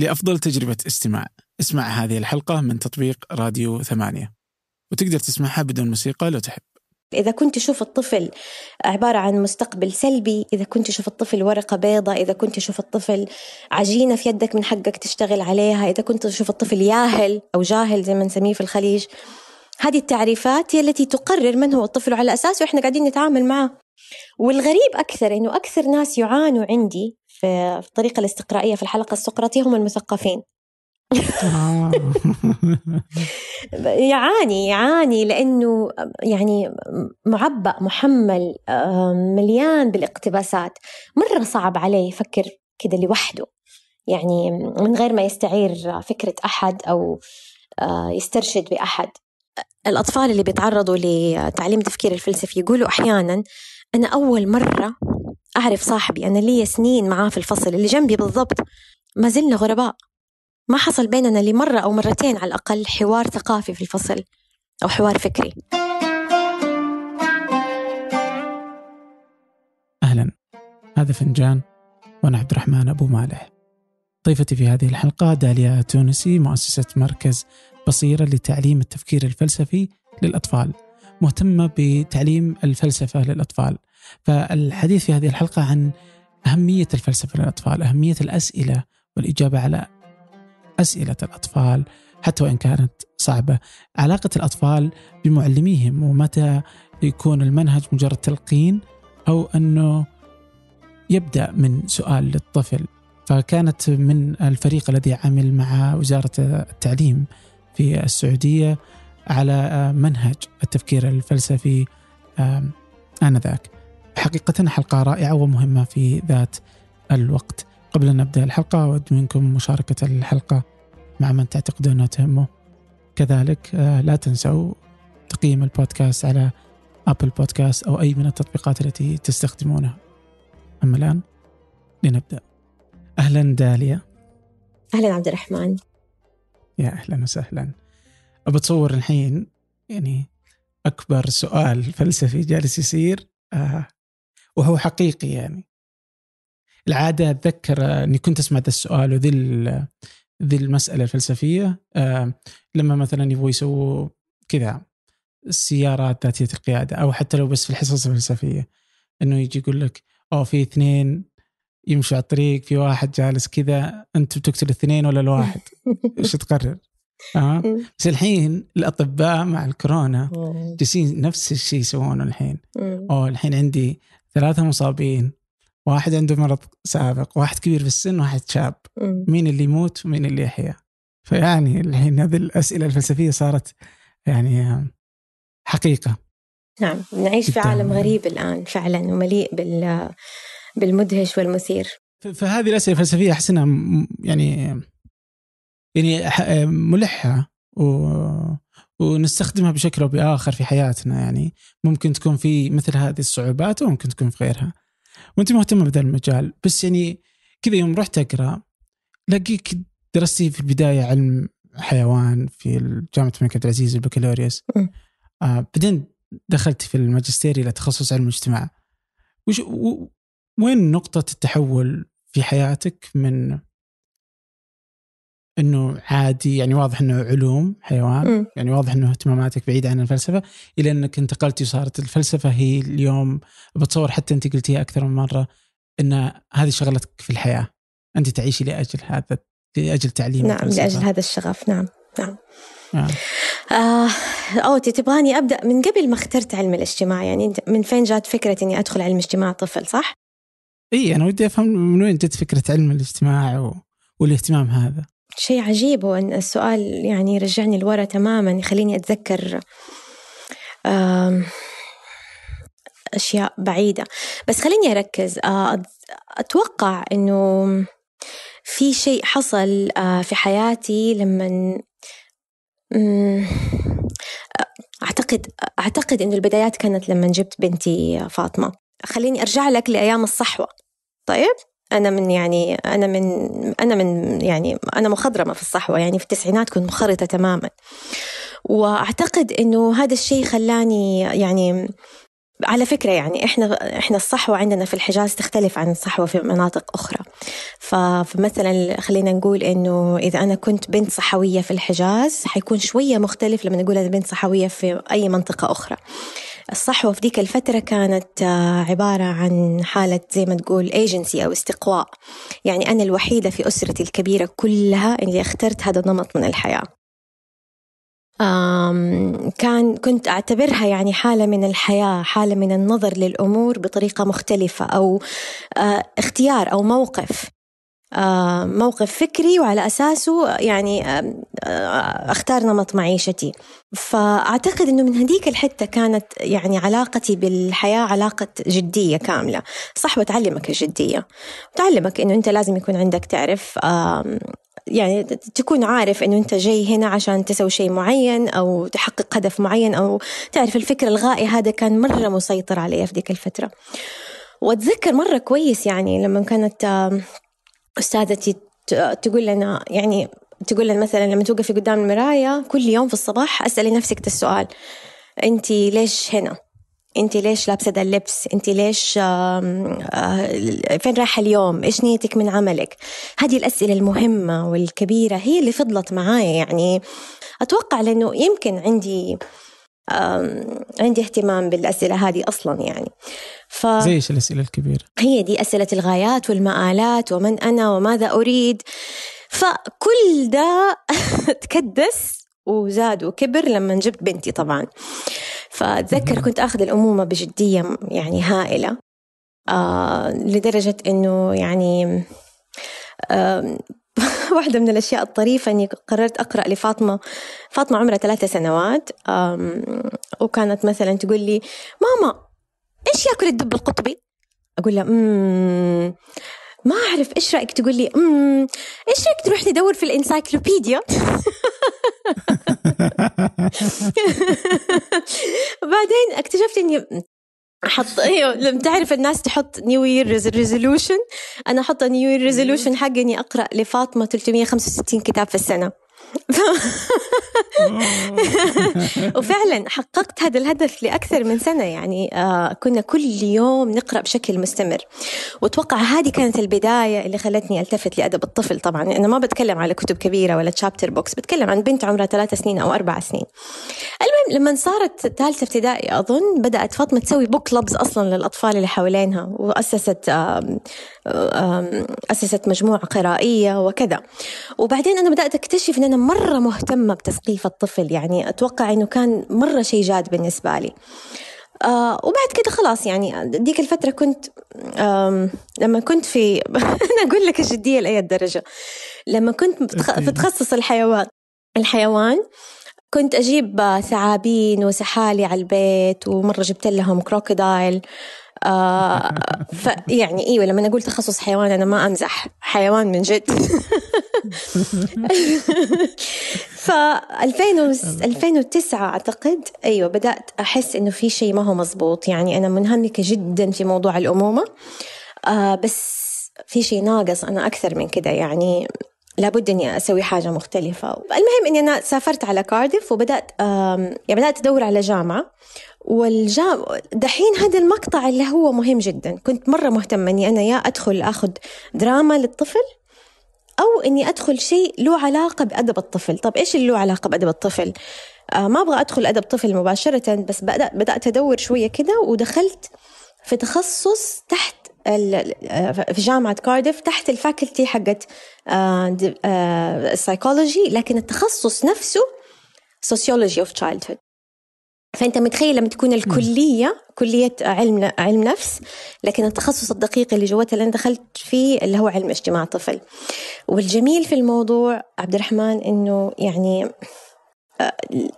لأفضل تجربة استماع. اسمع هذه الحلقة من تطبيق راديو ثمانية. وتقدر تسمعها بدون موسيقى لو تحب. إذا كنت تشوف الطفل عبارة عن مستقبل سلبي إذا كنت تشوف الطفل ورقة بيضاء إذا كنت تشوف الطفل عجينة في يدك من حقك تشتغل عليها إذا كنت تشوف الطفل ياهل أو جاهل زي ما نسميه في الخليج هذه التعريفات هي التي تقرر من هو الطفل وعلى أساسه إحنا قاعدين نتعامل معه. والغريب أكثر إنه أكثر ناس يعانوا عندي في الطريقة الاستقرائية في الحلقة السقراطية هم المثقفين. آه. يعاني يعاني لأنه يعني معبأ محمل مليان بالاقتباسات. مرة صعب عليه يفكر كده لوحده. يعني من غير ما يستعير فكرة أحد أو آه، يسترشد بأحد. الأطفال اللي بيتعرضوا لتعليم التفكير الفلسفي يقولوا أحيانا أنا أول مرة أعرف صاحبي أنا لي سنين معاه في الفصل اللي جنبي بالضبط. ما زلنا غرباء. ما حصل بيننا لمرة أو مرتين على الأقل حوار ثقافي في الفصل أو حوار فكري. أهلا. هذا فنجان وأنا عبد الرحمن أبو مالح. ضيفتي في هذه الحلقة داليا تونسي مؤسسة مركز بصيرة لتعليم التفكير الفلسفي للأطفال. مهتمة بتعليم الفلسفة للأطفال. فالحديث في هذه الحلقة عن أهمية الفلسفة للأطفال أهمية الأسئلة والإجابة على أسئلة الأطفال حتى وإن كانت صعبة. علاقة الأطفال بمعلميهم ومتى يكون المنهج مجرد تلقين أو أنه يبدأ من سؤال للطفل. فكانت من الفريق الذي عمل مع وزارة التعليم في السعودية على منهج التفكير الفلسفي آنذاك. حقيقة حلقة رائعة ومهمة في ذات الوقت. قبل أن نبدأ الحلقة أود منكم مشاركة الحلقة مع من تعتقدون تهمه. كذلك آه، لا تنسوا تقييم البودكاست على أبل بودكاست أو أي من التطبيقات التي تستخدمونها. أما الآن لنبدأ. أهلا داليا. أهلا عبد الرحمن. يا أهلا وسهلا. أبتصور الحين يعني أكبر سؤال فلسفي جالس يصير آه وهو حقيقي يعني. العادة أتذكر أني كنت أسمع ذا السؤال وذي ذي المسألة الفلسفية آه لما مثلا يبغوا يسووا كذا السيارات ذاتية القيادة أو حتى لو بس في الحصص الفلسفية أنه يجي يقول لك أو في اثنين يمشوا على الطريق في واحد جالس كذا أنت بتقتل الاثنين ولا الواحد؟ إيش تقرر؟ آه. بس الحين الأطباء مع الكورونا جالسين نفس الشيء يسوونه الحين. أو الحين عندي ثلاثة مصابين واحد عنده مرض سابق واحد كبير في السن واحد شاب. مين اللي يموت ومين اللي يحيا؟ فيعني الحين هذه الأسئلة الفلسفية صارت يعني حقيقة. نعم نعيش في عالم غريب الآن فعلا ومليء بال بالمدهش والمثير. فهذه الأسئلة الفلسفية أحس إنها يعني يعني ملحة و... ونستخدمها بشكل أو بآخر في حياتنا يعني ممكن تكون في مثل هذه الصعوبات وممكن تكون في غيرها. وأنت مهتمة بهذا المجال بس يعني كذا يوم رحت أقرأ لقيك درستي في البداية علم حيوان في جامعة الملك عبد العزيز البكالوريوس آه بعدين دخلت في الماجستير إلى تخصص علم الاجتماع وش و... وين نقطة التحول في حياتك من إنه عادي يعني واضح إنه علوم حيوان م. يعني واضح إنه اهتماماتك بعيدة عن الفلسفة إلى إنك انتقلتي وصارت الفلسفة هي اليوم بتصور حتى أنت قلتيها أكثر من مرة إن هذه شغلتك في الحياة أنت تعيشي لأجل هذا لأجل تعليم نعم الفلسفة. لأجل هذا الشغف نعم نعم نعم آه أو تبغاني أبدأ من قبل ما اخترت علم الاجتماع يعني من فين جات فكرة إني أدخل علم اجتماع طفل صح؟ إي أنا ودي أفهم من وين جت فكرة علم الاجتماع و... والاهتمام هذا شيء عجيب هو أن السؤال يعني يرجعني لورا تماما يخليني أتذكر أشياء بعيدة. بس خليني أركز آه، أتوقع أنه في شيء حصل آه، في حياتي لما أعتقد أعتقد إنه البدايات كانت لما جبت بنتي فاطمة. خليني أرجع لك لأيام الصحوة. طيب؟ أنا من يعني أنا من أنا من يعني أنا مخضرمة في الصحوة يعني في التسعينات كنت مخرطة تماما. وأعتقد إنه هذا الشيء خلاني يعني على فكرة يعني إحنا إحنا الصحوة عندنا في الحجاز تختلف عن الصحوة في مناطق أخرى. فمثلا خلينا نقول إنه إذا أنا كنت بنت صحوية في الحجاز حيكون شوية مختلف لما نقول أنا بنت صحوية في أي منطقة أخرى. الصحوة في ديك الفترة كانت آه، عبارة عن حالة زي ما تقول ايجنسي أو استقواء. يعني أنا الوحيدة في أسرتي الكبيرة كلها اللي اخترت هذا النمط من الحياة. كان كنت أعتبرها يعني حالة من الحياة حالة من النظر للأمور بطريقة مختلفة أو آه، اختيار أو موقف آه، موقف فكري وعلى أساسه يعني آه، أختار نمط معيشتي. فأعتقد أنه من هذيك الحتة كانت يعني علاقتي بالحياة علاقة جدية كاملة. صح بتعلمك الجدية. تعلمك أنه أنت لازم يكون عندك تعرف يعني تكون عارف إنه أنت جاي هنا عشان تسوي شيء معين أو تحقق هدف معين أو تعرف الفكر الغائي. هذا كان مرة مسيطر علي في ذيك الفترة. وأتذكر مرة كويس يعني لما كانت أستاذتي تقول لنا يعني تقول لنا مثلا لما توقفي قدام المرايه كل يوم في الصباح أسألي نفسك السؤال. انت ليش هنا؟ انت ليش لابسة ده اللبس؟ انت ليش آه، فين رايحة اليوم؟ إيش نيتك من عملك؟ هذه الأسئلة المهمة والكبيرة هي اللي فضلت معايا يعني أتوقع لأنه يمكن عندي عندي اهتمام بالأسئلة هذه أصلا يعني. ف زي إيش الأسئلة الكبيرة؟ هي دي أسئلة الغايات والمآلات ومن أنا وماذا أريد. فكل ده تكدس وزاد وكبر لما جبت بنتي طبعا فأتذكر كنت أخذ الأمومة بجدية يعني هائلة آه لدرجة إنه يعني آه واحدة من الأشياء الطريفة إني قررت أقرأ لفاطمة فاطمة عمرها ثلاثة سنوات وكانت مثلا تقول لي ماما إيش ياكل الدب القطبي؟ أقول لها ما أعرف إيش رأيك تقول لي أمم إيش رأيك تروح تدور في الإنسايكلوبيديا؟ بعدين اكتشفت إني أحط أيوه لما تعرف الناس تحط new year resolution أنا أحط new year resolution حقي إني أقرأ لفاطمة 365 كتاب في السنة. وفعلا حققت هذا الهدف لأكثر من سنة يعني آه كنا كل يوم نقرأ بشكل مستمر. وأتوقع هذه كانت البداية اللي خلتني ألتفت لأدب الطفل. طبعا أنا ما بتكلم على كتب كبيرة ولا chapter books بتكلم عن بنت عمرها ثلاث سنين أو أربع سنين. المهم لما صارت ثالثة ابتدائي أظن بدأت فاطمة تسوي بوك كلبز أصلا للأطفال اللي حوالينها وأسست أسست مجموعة قرائية وكذا. وبعدين أنا بدأت أكتشف أن أنا مرة مهتمة بتثقيف الطفل يعني أتوقع أنه كان مرة شيء جاد بالنسبة لي. آه وبعد كده خلاص يعني ديك الفترة كنت لما كنت في أنا أقول لك الجدية لأي درجة. لما كنت في تخصص الحيوان الحيوان كنت أجيب ثعابين وسحالي على البيت ومرة جبت لهم كروكودايل آه يعني إيوه لما أقول تخصص حيوان أنا ما أمزح حيوان من جد. ف 2009 أعتقد إيوه بدأت أحس إنه في شيء ما هو مزبوط. يعني أنا منهمكة جدا في موضوع الأمومة. آه بس في شيء ناقص أنا أكثر من كده. يعني لابد إني أسوي حاجة مختلفة. المهم إني أنا سافرت على كارديف وبدأت يعني بدأت أدور على جامعة. والجام دحين هذا المقطع اللي هو مهم جدا. كنت مرة مهتمة أني أنا يا أدخل أخذ دراما للطفل أو إني أدخل شيء له علاقة بأدب الطفل. طب إيش اللي له علاقة بأدب الطفل؟ آه ما أبغى أدخل أدب طفل مباشرة بس بدأت, بدأت أدور شوية كده ودخلت في تخصص تحت آه، في جامعة كارديف تحت ال faculty حقت السايكولوجي آه، لكن التخصص نفسه sociology of childhood. فأنت متخيل لما تكون الكلية كلية علم علم نفس لكن التخصص الدقيق اللي جواتها اللي أنا دخلت فيه اللي هو علم اجتماع طفل. والجميل في الموضوع عبد الرحمن إنه يعني آه،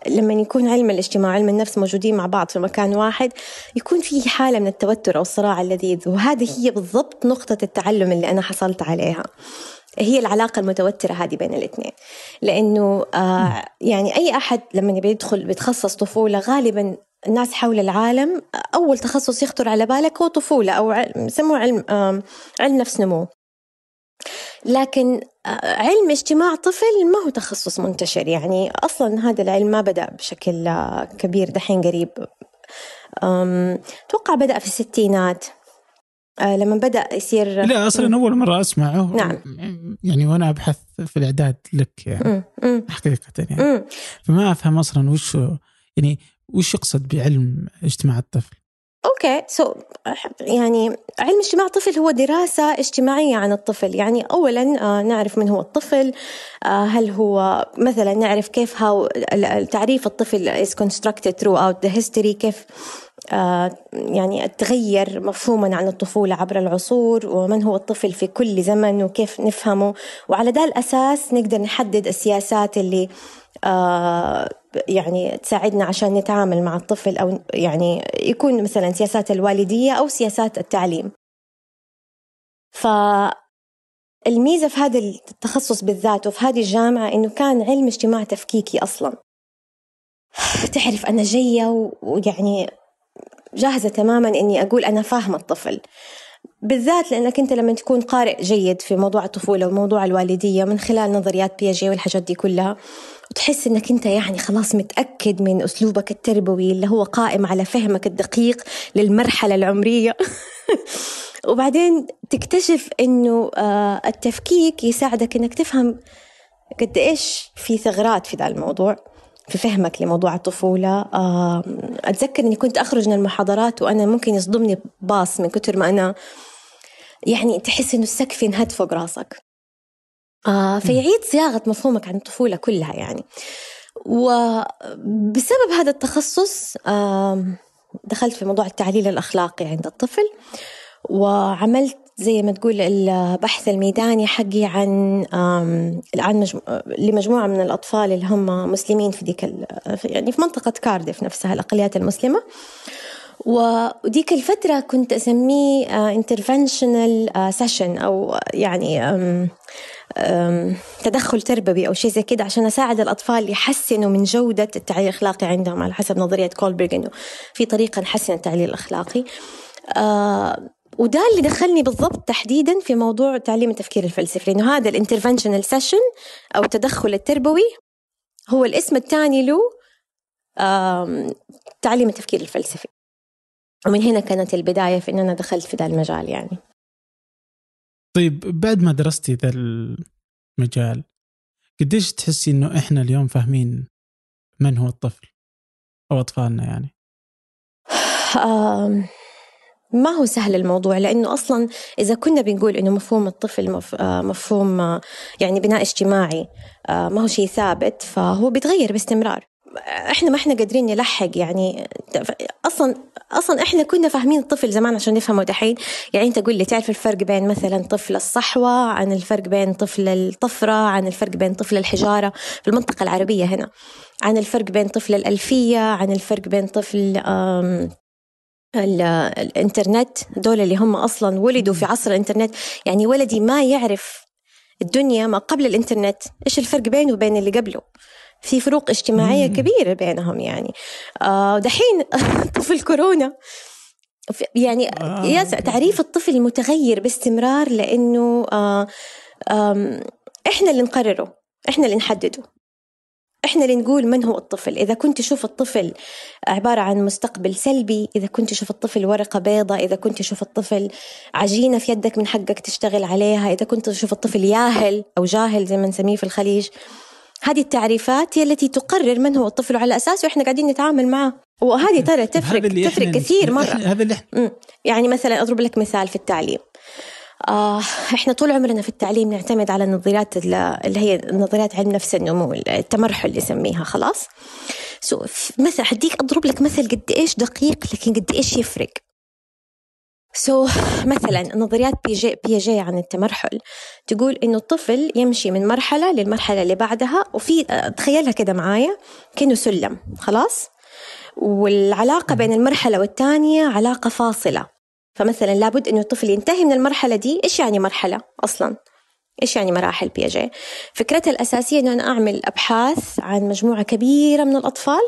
لما يكون علم الاجتماع وعلم النفس موجودين مع بعض في مكان واحد يكون في حالة من التوتر أو الصراع اللذيذ. وهذه هي بالضبط نقطة التعلم اللي أنا حصلت عليها. هي العلاقة المتوترة هذه بين الاثنين. لأنه آه يعني أي أحد لما يبي يدخل بيتخصص طفولة غالبا الناس حول العالم أول تخصص يخطر على بالك هو طفولة أو يسموه علم آه علم نفس نمو. لكن آه، علم اجتماع طفل ما هو تخصص منتشر. يعني أصلا هذا العلم ما بدأ بشكل آه، كبير دحين قريب. أتوقع بدأ في الستينات. لما بدأ يصير لا أصلا أول مرة أسمعه. نعم. يعني وأنا أبحث في الإعداد لك يعني حقيقة يعني. فما أفهم أصلا وش يعني وش يقصد بعلم اجتماع الطفل؟ okay so يعني علم اجتماع الطفل هو دراسة اجتماعية عن الطفل. يعني أولا آه، نعرف من هو الطفل آه، هل هو مثلا نعرف كيف هاو تعريف الطفل is constructed throughout the history كيف آه، يعني تغير مفهوما عن الطفولة عبر العصور ومن هو الطفل في كل زمن وكيف نفهمه. وعلى ذا الأساس نقدر نحدد السياسات اللي آه، يعني تساعدنا عشان نتعامل مع الطفل أو يعني يكون مثلا سياسات الوالدية أو سياسات التعليم. فالميزة في هذا التخصص بالذات وفي هذه الجامعة إنه كان علم اجتماع تفكيكي أصلا. تعرف أنا جاية ويعني جاهزة تماما إني أقول أنا فاهمة الطفل. بالذات لأنك أنت لما تكون قارئ جيد في موضوع الطفولة وموضوع الوالدية من خلال نظريات بياجي والحاجات دي كلها وتحس إنك أنت يعني خلاص متأكد من أسلوبك التربوي اللي هو قائم على فهمك الدقيق للمرحلة العمرية. وبعدين تكتشف إنه آه، التفكيك يساعدك إنك تفهم قد إيش في ثغرات في ذا الموضوع. في فهمك لموضوع الطفولة. آه، أتذكر أني كنت أخرج من المحاضرات وأنا ممكن يصدمني باص من كتر ما أنا يعني تحس إنه السقف ينهد فوق راسك. آه فيعيد صياغة مفهومك عن الطفولة كلها يعني. وبسبب هذا التخصص دخلت في موضوع التعليل الأخلاقي عند الطفل وعملت زي ما تقول البحث الميداني حقي عن عن مجمو... لمجموعة من الأطفال اللي هم مسلمين في ديك. يعني في منطقة كارديف نفسها الأقليات المسلمة وديك الفترة كنت أسميه interventional session أو يعني تدخل تربوي أو شيء زي كده عشان أساعد الأطفال يحسنوا من جودة التعليل الأخلاقي عندهم على حسب نظرية كولبرغ إنه في طريقة نحسن التعليل الأخلاقي آه، وده اللي دخلني بالضبط تحديدا في موضوع تعليم التفكير الفلسفي لأنه هذا ال interventional session أو التدخل التربوي هو الاسم الثاني له تعليم التفكير الفلسفي. ومن هنا كانت البداية في أن أنا دخلت في ذا المجال يعني. طيب بعد ما درستي ذا المجال قديش تحسي إنه إحنا اليوم فاهمين من هو الطفل أو أطفالنا يعني؟ ما هو سهل الموضوع؟ لأنه أصلا إذا كنا بنقول إنه مفهوم الطفل آه، مفهوم آه، يعني بناء اجتماعي آه، ما هو شيء ثابت فهو بيتغير باستمرار. إحنا ما إحنا قادرين نلحق يعني أصلا أصلا إحنا كنا فاهمين الطفل زمان عشان نفهمه. دحين يعني أنت قول لي تعرف الفرق بين مثلا طفل الصحوة عن الفرق بين طفل الطفرة عن الفرق بين طفل الحجارة في المنطقة العربية هنا عن الفرق بين طفل الألفية عن الفرق بين طفل الإنترنت دول اللي هم أصلا ولدوا في عصر الإنترنت. يعني ولدي ما يعرف الدنيا ما قبل الإنترنت. إيش الفرق بينه وبين اللي قبله؟ في فروق اجتماعية. كبيرة بينهم يعني. آه دحين طفل كورونا. يعني آه. تعريف الطفل متغير باستمرار لأنه آه إحنا اللي نقرره. إحنا اللي نحدده. إحنا اللي نقول من هو الطفل. إذا كنت تشوف الطفل عبارة عن مستقبل سلبي إذا كنت تشوف الطفل ورقة بيضاء إذا كنت تشوف الطفل عجينة في يدك من حقك تشتغل عليها إذا كنت تشوف الطفل ياهل أو جاهل زي ما نسميه في الخليج. هذه التعريفات هي التي تقرر من هو الطفل وعلى اساسه إحنا قاعدين نتعامل معه. وهذه ترى تفرق تفرق كثير مرة. هذا اللي إحنا يعني مثلا أضرب لك مثال في التعليم. آه إحنا طول عمرنا في التعليم نعتمد على النظريات اللي هي نظريات علم نفس النمو التمرحل اللي يسميها خلاص؟ so مثلا حديك أضرب لك مثل قد إيش دقيق لكن قد إيش يفرق. so so, مثلا نظريات بياجيه, بياجيه عن التمرحل. تقول إنه الطفل يمشي من مرحلة للمرحلة اللي بعدها وفي تخيلها كده معايا كأنه سلم خلاص؟ والعلاقة بين المرحلة والثانية علاقة فاصلة. فمثلا لابد إنه الطفل ينتهي من المرحلة دي. إيش يعني مرحلة أصلا؟ إيش يعني مراحل بيجي فكرتها الأساسية إنه أنا أعمل أبحاث عن مجموعة كبيرة من الأطفال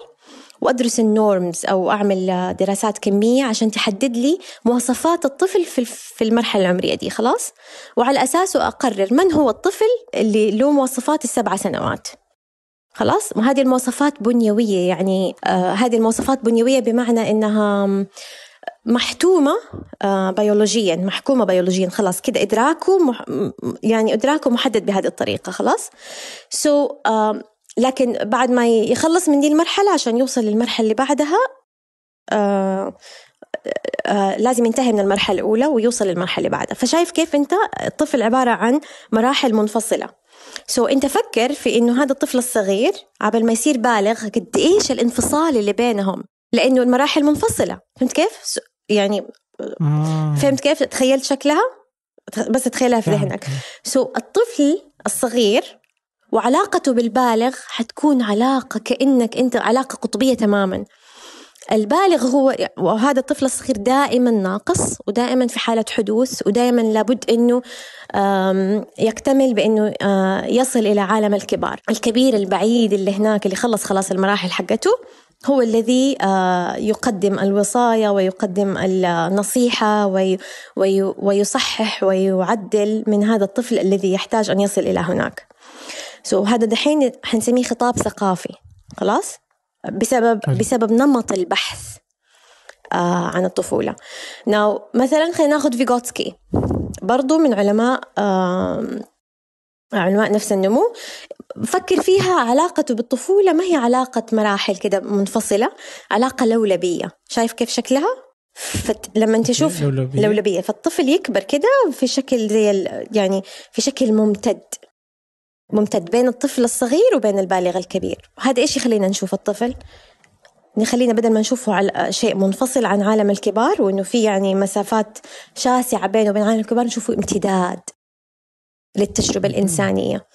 وأدرس النورمز أو أعمل دراسات كمية عشان تحدد لي مواصفات الطفل في المرحلة العمرية دي. خلاص؟ وعلى أساسه أقرر من هو الطفل اللي له مواصفات السبع سنوات. خلاص؟ وهذه المواصفات بنيوية يعني آه هذه المواصفات بنيوية بمعنى إنها محتومة آه بيولوجيا محكومة بيولوجيا خلاص كده إدراكه مح يعني إدراكه محدد بهذه الطريقة خلاص؟ سو so, آه لكن بعد ما يخلص من دي المرحلة عشان يوصل للمرحلة اللي بعدها آه لازم ينتهي من المرحلة الأولى ويوصل للمرحلة اللي بعدها. فشايف كيف أنت؟ الطفل عبارة عن مراحل منفصلة. so so, أنت فكر في إنه هذا الطفل الصغير قبل ما يصير بالغ قد إيش الانفصال اللي بينهم لأنه المراحل منفصلة. فهمت كيف؟ يعني آه. فهمت كيف؟ تخيلت شكلها؟ بس تخيلها في ذهنك. so so, الطفل الصغير وعلاقته بالبالغ حتكون علاقة كأنك أنت علاقة قطبية تماما. البالغ هو وهذا الطفل الصغير دائما ناقص ودائما في حالة حدوث ودائما لابد أنه يكتمل بأنه يصل إلى عالم الكبار. الكبير البعيد اللي هناك اللي خلص خلاص المراحل حقته هو الذي يقدم الوصاية ويقدم النصيحة ويصحح ويعدل من هذا الطفل الذي يحتاج أن يصل إلى هناك. سو so, هذا دحين حنسميه خطاب ثقافي. خلاص؟ بسبب بسبب نمط البحث آه عن الطفولة. ناو مثلا خلينا ناخذ فيغوتسكي برضو من علماء آه علماء نفس النمو. فكر فيها علاقته بالطفولة ما هي علاقة مراحل كده منفصلة علاقة لولبية. شايف كيف شكلها؟ فت... لما تشوف لولبية. لولبية. فالطفل يكبر كده في شكل زي ال... يعني في شكل ممتد. ممتد بين الطفل الصغير وبين البالغ الكبير. هذا إيش يخلينا نشوف الطفل؟ نخلينا بدل ما نشوفه على شيء منفصل عن عالم الكبار وإنه في يعني مسافات شاسعة بينه وبين عالم الكبار نشوفه امتداد للتجربة الإنسانية.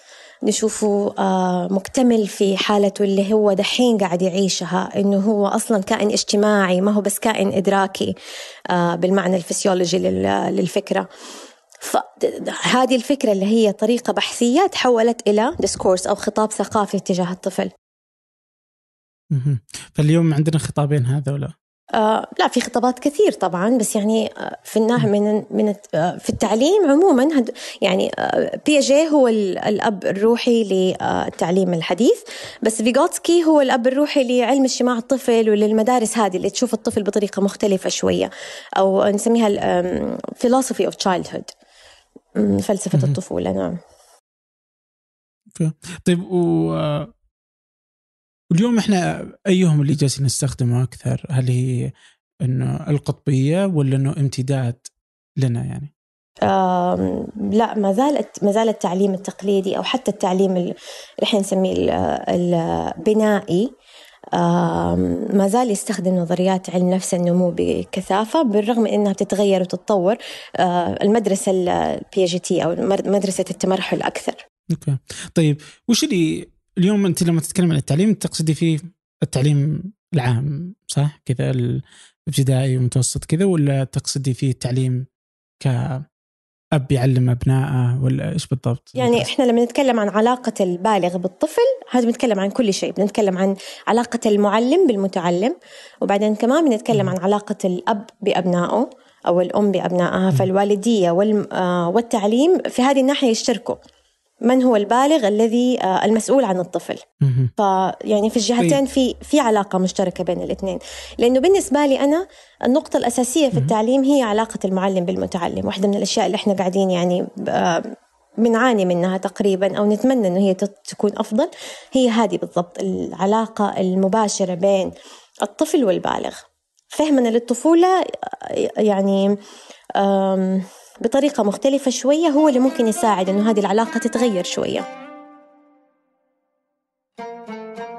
نشوفه آه، مكتمل في حالته اللي هو دحين قاعد يعيشها إنه هو أصلا كائن اجتماعي ما هو بس كائن إدراكي آه، بالمعنى الفسيولوجي للفكرة. فهذه الفكرة اللي هي طريقة بحثية تحولت إلى discourse أو خطاب ثقافي تجاه الطفل. فاليوم عندنا خطابين هذولا آه لا في خطابات كثير طبعا بس يعني آه، في الناحية من من آه، في التعليم عموما يعني آه، بياجيه هو الأب الروحي للتعليم الحديث بس فيغوتسكي هو الأب الروحي لعلم اجتماع الطفل وللمدارس هذه اللي تشوف الطفل بطريقة مختلفة شوية أو نسميها philosophy اوف childhood. فلسفة الطفولة نعم. طيب و واليوم إحنا أيهم اللي جالسين نستخدمه أكثر؟ هل هي إنه القطبية ولا إنه امتداد لنا يعني؟ لا ما زالت ما زال التعليم التقليدي أو حتى التعليم اللي إحنا نسميه البنائي ما زال يستخدم نظريات علم نفس النمو بكثافة بالرغم أنها بتتغير وتتطور المدرسة ال Piagetian أو مدرسة التمرحل أكثر. okay. طيب وش اللي اليوم أنت لما تتكلم عن التعليم تقصدي فيه التعليم العام صح؟ كذا الابتدائي ومتوسط كذا ولا تقصدي فيه التعليم ك أب يعلم أبنائه ولا إيش بالضبط؟ يعني إحنا لما نتكلم عن علاقة البالغ بالطفل هذا بنتكلم عن كل شيء، بنتكلم عن علاقة المعلم بالمتعلم وبعدين كمان بنتكلم عن علاقة الأب بأبنائه أو الأم بأبنائها فالوالدية آه، والتعليم في هذه الناحية يشتركوا. من هو البالغ الذي آه، المسؤول عن الطفل. فيعني في الجهتين طيب. في في علاقة مشتركة بين الاثنين. لأنه بالنسبة لي أنا النقطة الأساسية في التعليم هي علاقة المعلم بالمتعلم. واحدة من الأشياء اللي إحنا قاعدين يعني آه، بنعاني منها تقريبا أو نتمنى إنه هي تكون أفضل هي هذه بالضبط العلاقة المباشرة بين الطفل والبالغ. فهمنا للطفولة آه، يعني بطريقة مختلفة شوية هو اللي ممكن يساعد إنه هذه العلاقة تتغير شوية.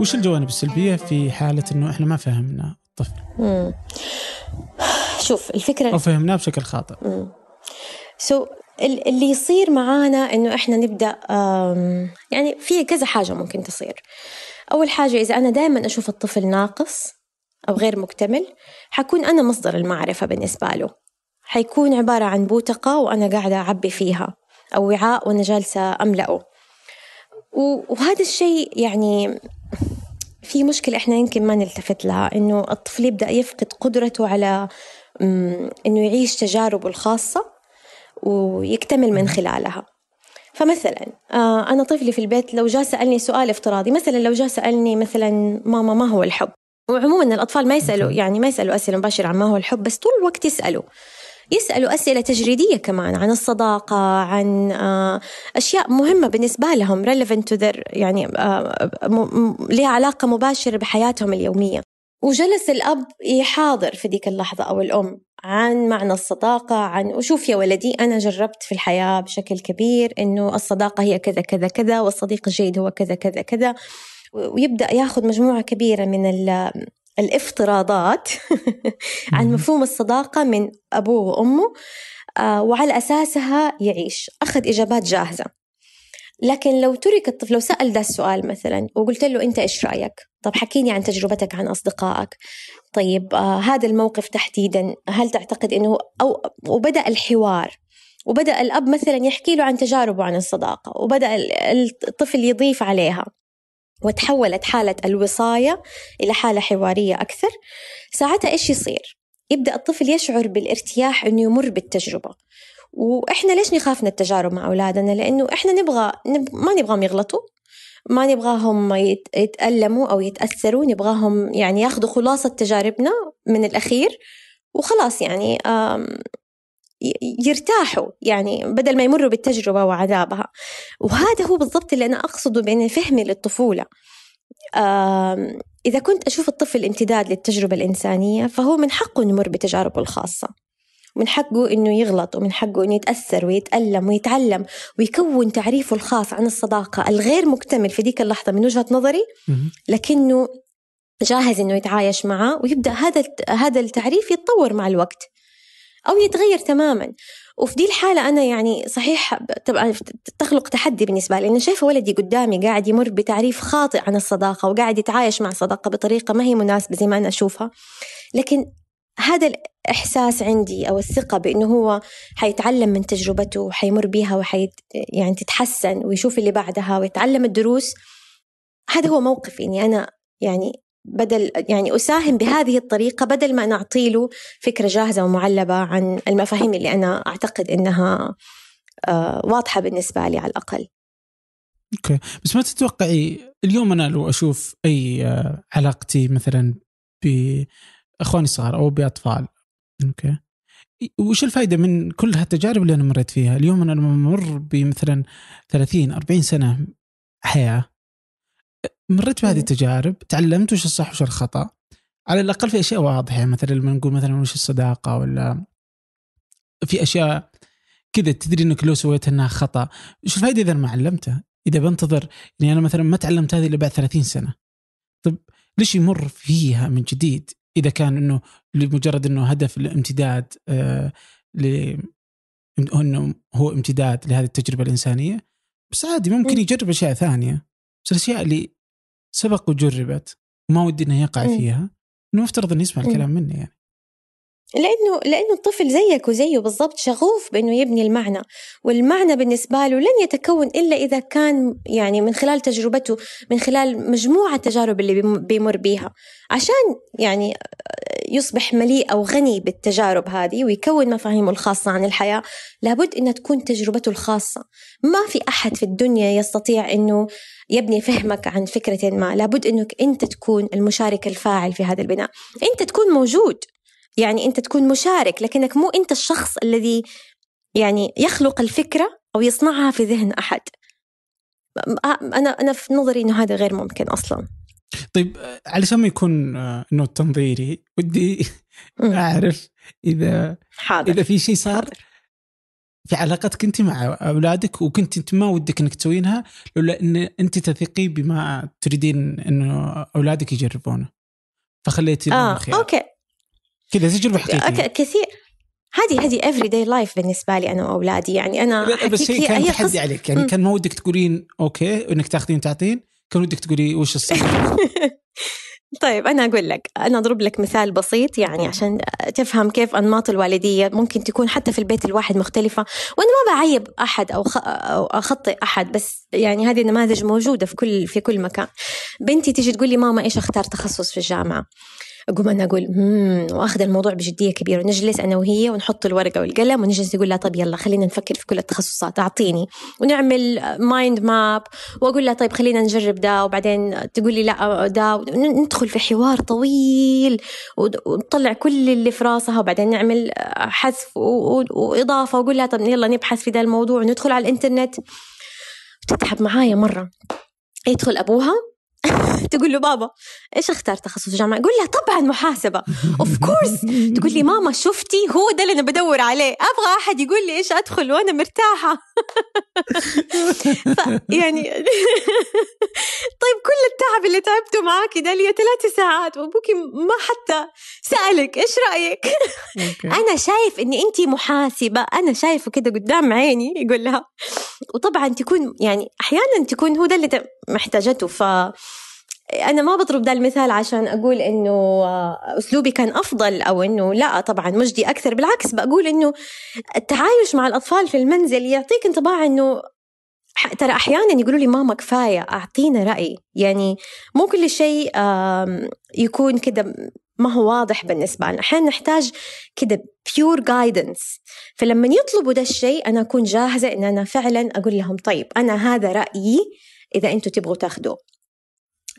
وش الجوانب السلبية في حالة إنه إحنا ما فهمنا الطفل؟ مم. شوف الفكرة أو فهمناه بشكل خاطئ. سو so, اللي يصير معانا إنه إحنا نبدأ يعني في كذا حاجة ممكن تصير. أول حاجة إذا أنا دائما أشوف الطفل ناقص أو غير مكتمل حكون أنا مصدر المعرفة بالنسبة له. حيكون عبارة عن بوتقة وأنا قاعدة أعبي فيها أو وعاء وأنا جالسة أملأه. وهذا الشيء يعني في مشكلة إحنا يمكن ما نلتفت لها إنه الطفل يبدأ يفقد قدرته على إنه يعيش تجاربه الخاصة ويكتمل من خلالها. فمثلا آه أنا طفلي في البيت لو جاء سألني سؤال افتراضي مثلا لو جاء سألني مثلا ماما ما هو الحب؟ وعموما الأطفال ما يسألوا يعني ما يسألوا أسئلة مباشرة عن ما هو الحب بس طول الوقت يسألوا. يسألوا أسئلة تجريدية كمان عن الصداقة عن آه، أشياء مهمة بالنسبة لهم relevant to their يعني آه، لها علاقة مباشرة بحياتهم اليومية. وجلس الأب يحاضر في ذيك اللحظة أو الأم عن معنى الصداقة عن وشوف يا ولدي أنا جربت في الحياة بشكل كبير إنه الصداقة هي كذا كذا كذا والصديق الجيد هو كذا كذا كذا. ويبدأ ياخذ مجموعة كبيرة من الافتراضات عن مفهوم الصداقة من أبوه وأمه آه، وعلى أساسها يعيش. أخذ إجابات جاهزة. لكن لو ترك الطفل لو سأل ذا السؤال مثلا وقلت له أنت إيش رأيك؟ طب حكيني عن تجربتك عن أصدقائك. طيب آه هذا الموقف تحديدا هل تعتقد أنه أو وبدأ الحوار وبدأ الأب مثلا يحكي له عن تجاربه عن الصداقة وبدأ الطفل يضيف عليها. وتحولت حالة الوصاية إلى حالة حوارية أكثر ساعتها إيش يصير؟ يبدأ الطفل يشعر بالارتياح إنه يمر بالتجربة وإحنا ليش نخاف من التجارب مع أولادنا؟ لأنه إحنا نبغى نب... ما نبغاهم يغلطوا ما نبغاهم يتألموا أو يتأثروا نبغاهم يعني ياخذوا خلاصة تجاربنا من الأخير وخلاص يعني يرتاحوا يعني بدل ما يمروا بالتجربة وعذابها. وهذا هو بالضبط اللي أنا أقصده بين فهمي للطفولة. إذا كنت أشوف الطفل امتداد للتجربة الإنسانية فهو من حقه يمر بتجاربه الخاصة. من حقه إنه يغلط ومن حقه إنه يتأثر ويتألم ويتعلم ويكون تعريفه الخاص عن الصداقة الغير مكتمل في ديك اللحظة من وجهة نظري لكنه جاهز إنه يتعايش معه ويبدأ هذا هذا التعريف يتطور مع الوقت. أو يتغير تماما. وفي دي الحالة أنا يعني صحيح تخلق تحدي بالنسبة لي لأن شايفة ولدي قدامي قاعد يمر بتعريف خاطئ عن الصداقة وقاعد يتعايش مع الصداقة بطريقة ما هي مناسبة زي ما أنا أشوفها. لكن هذا الإحساس عندي أو الثقة بأنه هو حيتعلم من تجربته وحيمر بيها وحيت يعني تتحسن ويشوف اللي بعدها ويتعلم الدروس هذا هو موقفي إني أنا يعني بدل يعني أساهم بهذه الطريقة بدل ما نعطي له فكرة جاهزة ومعلبة عن المفاهيم اللي أنا أعتقد إنها آه، واضحة بالنسبة لي على الأقل. أوكي. بس ما تتوقعي اليوم أنا لو أشوف أي آه، علاقتي مثلا باخواني الصغار أو بأطفال okay وش الفائده من كل هالتجارب اللي أنا مريت فيها؟ اليوم أنا لما أمر بمثلا 30 40 سنة حياة مريت بهذه التجارب تعلمت وش الصح وش الخطأ. على الأقل في أشياء واضحة مثلا لما نقول مثلا وش الصداقة ولا في أشياء كذا تدري إنك لو سويت إنها خطأ. إيش الفائده إذا ما علمته إذا بنتظر يعني أنا مثلا ما تعلمت هذه إلا بعد 30 سنة. طيب ليش يمر فيها من جديد؟ إذا كان إنه لمجرد إنه هدف الامتداد آه ل إنه هو امتداد لهذه التجربة الإنسانية بس عادي ممكن يجرب أشياء ثانية. بس الأشياء اللي سبق وجربت وما ودي إنه يقع فيها. انه مفترض إنه يسمع الكلام مني يعني. لأنه لأنه الطفل زيك وزيه بالضبط شغوف بإنه يبني المعنى. والمعنى بالنسبة له لن يتكون إلا إذا كان يعني من خلال تجربته من خلال مجموعة التجارب اللي بيمر بيها. عشان يعني يصبح مليء أو غني بالتجارب هذه ويكون مفاهيمه الخاصة عن الحياة لابد إنها تكون تجربته الخاصة. ما في أحد في الدنيا يستطيع إنه يبني فهمك عن فكرة ما لابد إنك أنت تكون المشارك الفاعل في هذا البناء. أنت تكون موجود يعني أنت تكون مشارك لكنك مو أنت الشخص الذي يعني يخلق الفكرة أو يصنعها في ذهن أحد. أنا أنا في نظري إنه هذا غير ممكن أصلا. طيب علشان ما يكون آه، إنه تنظيري ودي أعرف إذا حاضر. إذا في شيء صار حاضر. في علاقتك أنت مع أولادك وكنت أنت ما ودك إنك تسوينها لولا إن أنت تثقي بما تريدين إنه أولادك يجربونه. فخليتي آه أوكي. كذا تجربة حقيقية. كثير. هذه هذه everyday life بالنسبة لي أنا وأولادي يعني أنا بس هي كان تحدي عليك يعني كان ما ودك تقولين okay انك تاخذين تعطين. كان ودك تقولي وش الصح؟ طيب أنا أقول لك أنا أضرب لك مثال بسيط يعني عشان تفهم كيف أنماط الوالدية ممكن تكون حتى في البيت الواحد مختلفة وأنا ما بعيب أحد أو, أو أخطئ أحد بس يعني هذه النماذج موجودة في كل في كل مكان. بنتي تيجي تقول لي ماما إيش أختار تخصص في الجامعة؟ أقوم أنا أقول امم وأخذ الموضوع بجدية كبيرة ونجلس أنا وهي ونحط الورقة والقلم ونجلس نقول لها طيب يلا خلينا نفكر في كل التخصصات أعطيني. ونعمل mind map وأقول لها طيب خلينا نجرب ده. وبعدين تقول لي لا ده ندخل في حوار طويل ونطلع كل اللي في راسها وبعدين نعمل حذف وإضافة وأقول لها طيب يلا نبحث في ذا الموضوع وندخل على الإنترنت. تتعب معايا مرة. يدخل أبوها. تقول له بابا إيش اختار تخصص جامعة؟ يقول لها طبعا محاسبة. of course تقول لي ماما شفتي؟ هو ده اللي أنا بدور عليه. أبغى أحد يقول لي إيش أدخل وأنا مرتاحة. يعني طيب كل التعب اللي تعبته معاكي ده لي ثلاث ساعات وابوكي ما حتى سألك إيش رأيك؟ أنا شايف إني انت محاسبة أنا شايفة كده قدام عيني يقول لها. وطبعا تكون يعني أحيانا تكون هو ده اللي محتاجته ف أنا ما بضرب ده المثال عشان أقول إنه آه، أسلوبي كان أفضل أو إنه لا طبعا مجدي أكثر. بالعكس بقول إنه التعايش مع الأطفال في المنزل يعطيك انطباع إنه ترى أحيانا يقولوا لي ماما كفاية أعطينا رأي. يعني مو كل شيء يكون كده ما هو واضح بالنسبة لنا. أحيانا نحتاج كده بيور جايدنس فلما يطلبوا ده الشيء أنا أكون جاهزة إن أنا فعلا أقول لهم طيب أنا هذا رأيي إذا أنتم تبغوا تاخذوه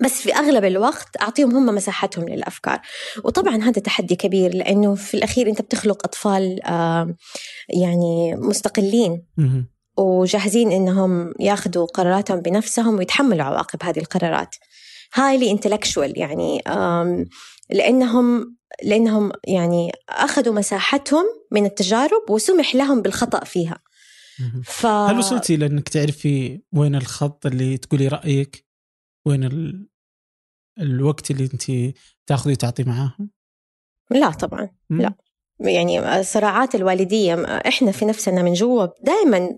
بس في أغلب الوقت أعطيهم هم مساحتهم للأفكار. وطبعا هذا تحدي كبير لأنه في الأخير أنت بتخلق أطفال يعني مستقلين وجاهزين إنهم ياخذوا قراراتهم بنفسهم ويتحملوا عواقب هذه القرارات. هايلي انتلكشوال يعني لأنهم لأنهم يعني أخذوا مساحتهم من التجارب وسمح لهم بالخطأ فيها. ف... هل وصلتي لانك تعرفي وين الخط اللي تقولي رأيك؟ وين ال... الوقت اللي انت تاخذي وتعطي معاهم؟ لا طبعا. م? لا. يعني صراعات الوالدية إحنا في نفسنا من جوا دائما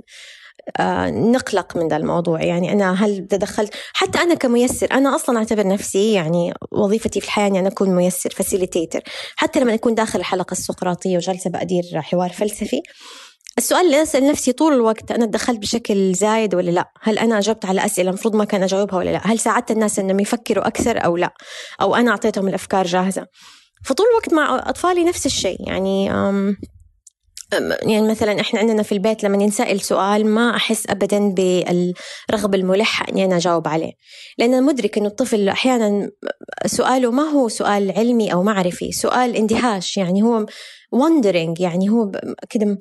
آه نقلق من ذا الموضوع. يعني أنا هل تدخلت؟ حتى أنا كميسر أنا أصلا أعتبر نفسي يعني وظيفتي في الحياة أني أنا أكون ميسر facilitator حتى لما أكون داخل الحلقة السقراطية وجالسة بأدير حوار فلسفي السؤال اللي أسأل نفسي طول الوقت أنا تدخلت بشكل زايد ولا لا؟ هل أنا أجبت على أسئلة المفروض ما كان أجاوبها ولا لا؟ هل ساعدت الناس أنهم يفكروا أكثر أو لا؟ أو أنا أعطيتهم الأفكار جاهزة؟ فطول الوقت مع أطفالي نفس الشيء يعني أم يعني مثلا إحنا عندنا في البيت لما ينسأل سؤال ما أحس ابدا بالرغبة الملحة إني أنا أجاوب عليه. لأن مدرك إنه الطفل أحيانا سؤاله ما هو سؤال علمي أو معرفي سؤال اندهاش يعني هو wondering يعني هو كده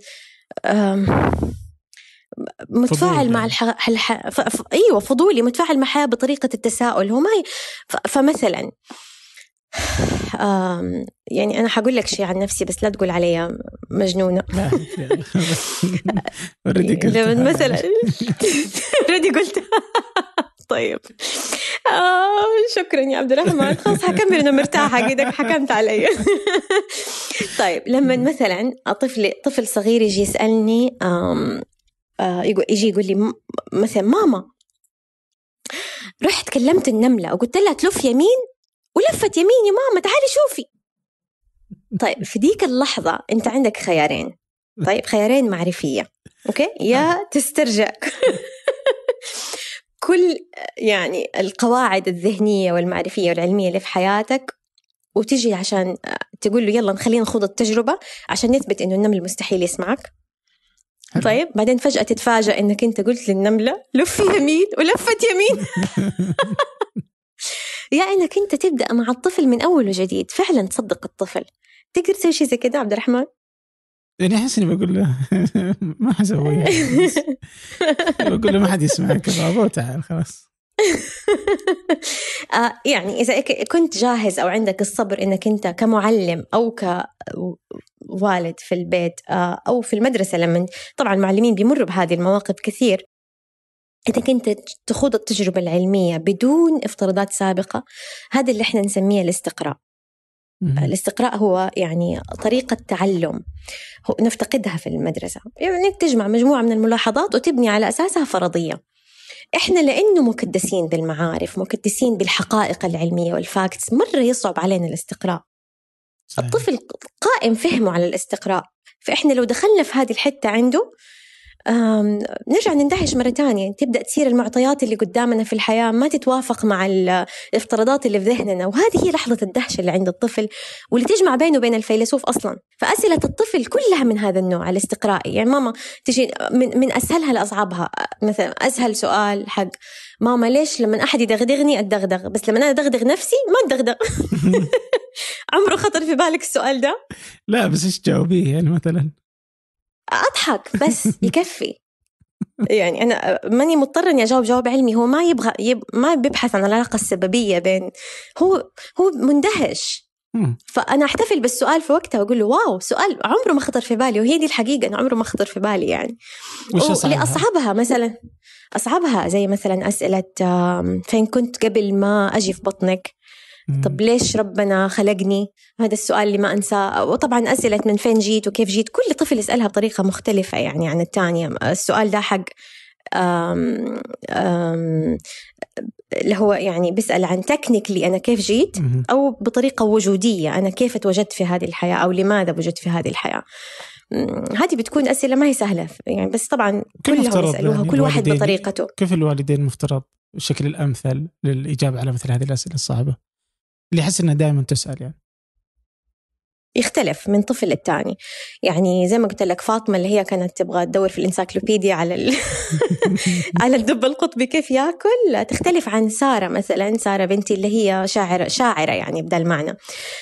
متفاعل مع الح... الح... ف... ف... إيوه فضولي متفاعل مع الحياة بطريقة التساؤل. هو ما هي ف... فمثلا آم... يعني أنا حقول لك شيء عن نفسي بس لا تقول علي مجنونة. already قلت مثلا already قلت طيب. آه شكرا يا عبد الرحمن. خلاص حكمل إنه مرتاحة. قدك حكمت علي. طيب لما مثلا طفل طفل صغير يجي يسألني آه يقول يجي يقول لي مثلا ماما رحت كلمت النملة. وقلت لها تلف يمين ولفت يمين يا ماما تعالي شوفي. طيب في ديك اللحظة أنت عندك خيارين. طيب خيارين معرفية. أوكي؟ يا تسترجع. كل يعني القواعد الذهنية والمعرفية والعلمية اللي في حياتك وتجي عشان تقول له يلا خلينا نخوض التجربة عشان نثبت إنه النمل مستحيل يسمعك حلو. طيب بعدين فجأة تتفاجأ إنك أنت قلت للنملة لفي يمين ولفت يمين يا إنك أنت تبدأ مع الطفل من أول وجديد فعلا تصدق الطفل تقدر تسوي شيء زي كده عبد الرحمن؟ يعني أحس إني بقول له ما حسويها. بقول له ما حد يسمعك بابا تعال خلاص. آه يعني إذا كنت جاهز أو عندك الصبر إنك أنت كمعلم أو كوالد في البيت آه أو في المدرسة لما طبعا المعلمين بيمروا بهذه المواقف كثير. إذا كنت تخوض التجربة العلمية بدون افتراضات سابقة هذا اللي إحنا نسميه الاستقراء. الاستقراء هو يعني طريقة تعلم. نفتقدها في المدرسة. يعني تجمع مجموعة من الملاحظات وتبني على أساسها فرضية. إحنا لأنه مكدسين بالمعارف مكدسين بالحقائق العلمية والفاكتس مرة يصعب علينا الاستقراء. صحيح. الطفل قائم فهمه على الاستقراء. فإحنا لو دخلنا في هذه الحتة عنده نرجع نندهش مرة تانية. تبدأ تصير المعطيات اللي قدامنا في الحياة ما تتوافق مع الافتراضات اللي في ذهننا. وهذه هي لحظة الدهشة اللي عند الطفل واللي تجمع بينه وبين الفيلسوف أصلا. فأسئلة الطفل كلها من هذا النوع الاستقرائي. يعني ماما تجي من, من أسهلها لأصعبها. مثلا أسهل سؤال حق ماما ليش لما أحد يدغدغني أدغدغ؟ بس لما أنا أدغدغ نفسي ما أدغدغ. عمره خطر في بالك السؤال ده؟ لا بس إيش جاوبيه يعني مثلا؟ أضحك بس يكفي. يعني أنا ماني مضطر إني أجاوب جواب علمي هو ما يبغى يب ما بيبحث عن العلاقة السببية بين هو هو مندهش. فأنا أحتفل بالسؤال في وقتها وأقول له واو سؤال عمره ما خطر في بالي وهي دي الحقيقة إنه عمره ما خطر في بالي يعني. وش أصعبها؟ اصعبها مثلا أصعبها زي مثلا أسئلة فين كنت قبل ما أجي في بطنك؟ طب ليش ربنا خلقني؟ هذا السؤال اللي ما أنساه. وطبعا أسئلة من فين جيت وكيف جيت؟ كل طفل يسألها بطريقة مختلفة يعني عن الثانية السؤال ده حق أم أم اللي هو يعني بيسأل عن تكنيكلي أنا كيف جيت؟ أو بطريقة وجودية أنا كيف اتوجدت في هذه الحياة؟ أو لماذا وجدت في هذه الحياة؟ هذه بتكون أسئلة ما هي سهلة. يعني بس طبعا كلهم يسألوها يعني كل واحد بطريقته. كيف الوالدين المفترض الشكل الأمثل للإجابة على مثل هذه الأسئلة الصعبة. اللي يحس انها دائما تسأل يعني. يختلف من طفل للتاني. يعني زي ما قلت لك فاطمة اللي هي كانت تبغى تدور في الإنسايكلوبيديا على ال... على الدب القطبي كيف ياكل تختلف عن سارة مثلا. سارة بنتي اللي هي شاعره شاعرة يعني بدا المعنى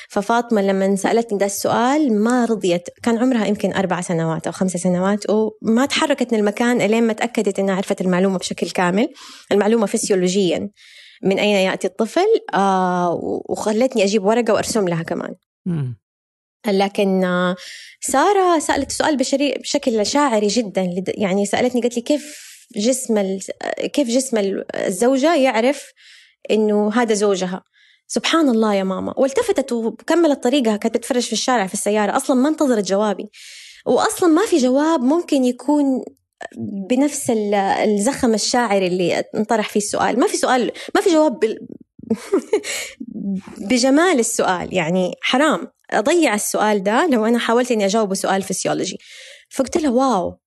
ففاطمة لما سألتني ده السؤال ما رضيت. كان عمرها يمكن أربع سنوات أو خمس سنوات وما تحركت من المكان إلين ما تأكدت إنها عرفت المعلومة بشكل كامل المعلومة فسيولوجيا. من أين يأتي الطفل؟ آه وخلتني أجيب ورقة وأرسم لها كمان. لكن آه سارة سألت سؤال بشري بشكل شاعري جدا يعني سألتني قالت لي كيف جسم كيف جسم الزوجة يعرف إنه هذا زوجها؟ سبحان الله يا ماما. والتفتت وكملت طريقها كانت تتفرج في الشارع في السيارة أصلا ما انتظرت جوابي. وأصلا ما في جواب ممكن يكون بنفس الزخم الشاعري اللي انطرح فيه السؤال. ما في سؤال ما في جواب بجمال السؤال. يعني حرام. أضيع السؤال ده لو أنا حاولت إني أجاوبه سؤال فسيولوجي. فقلت لها wow.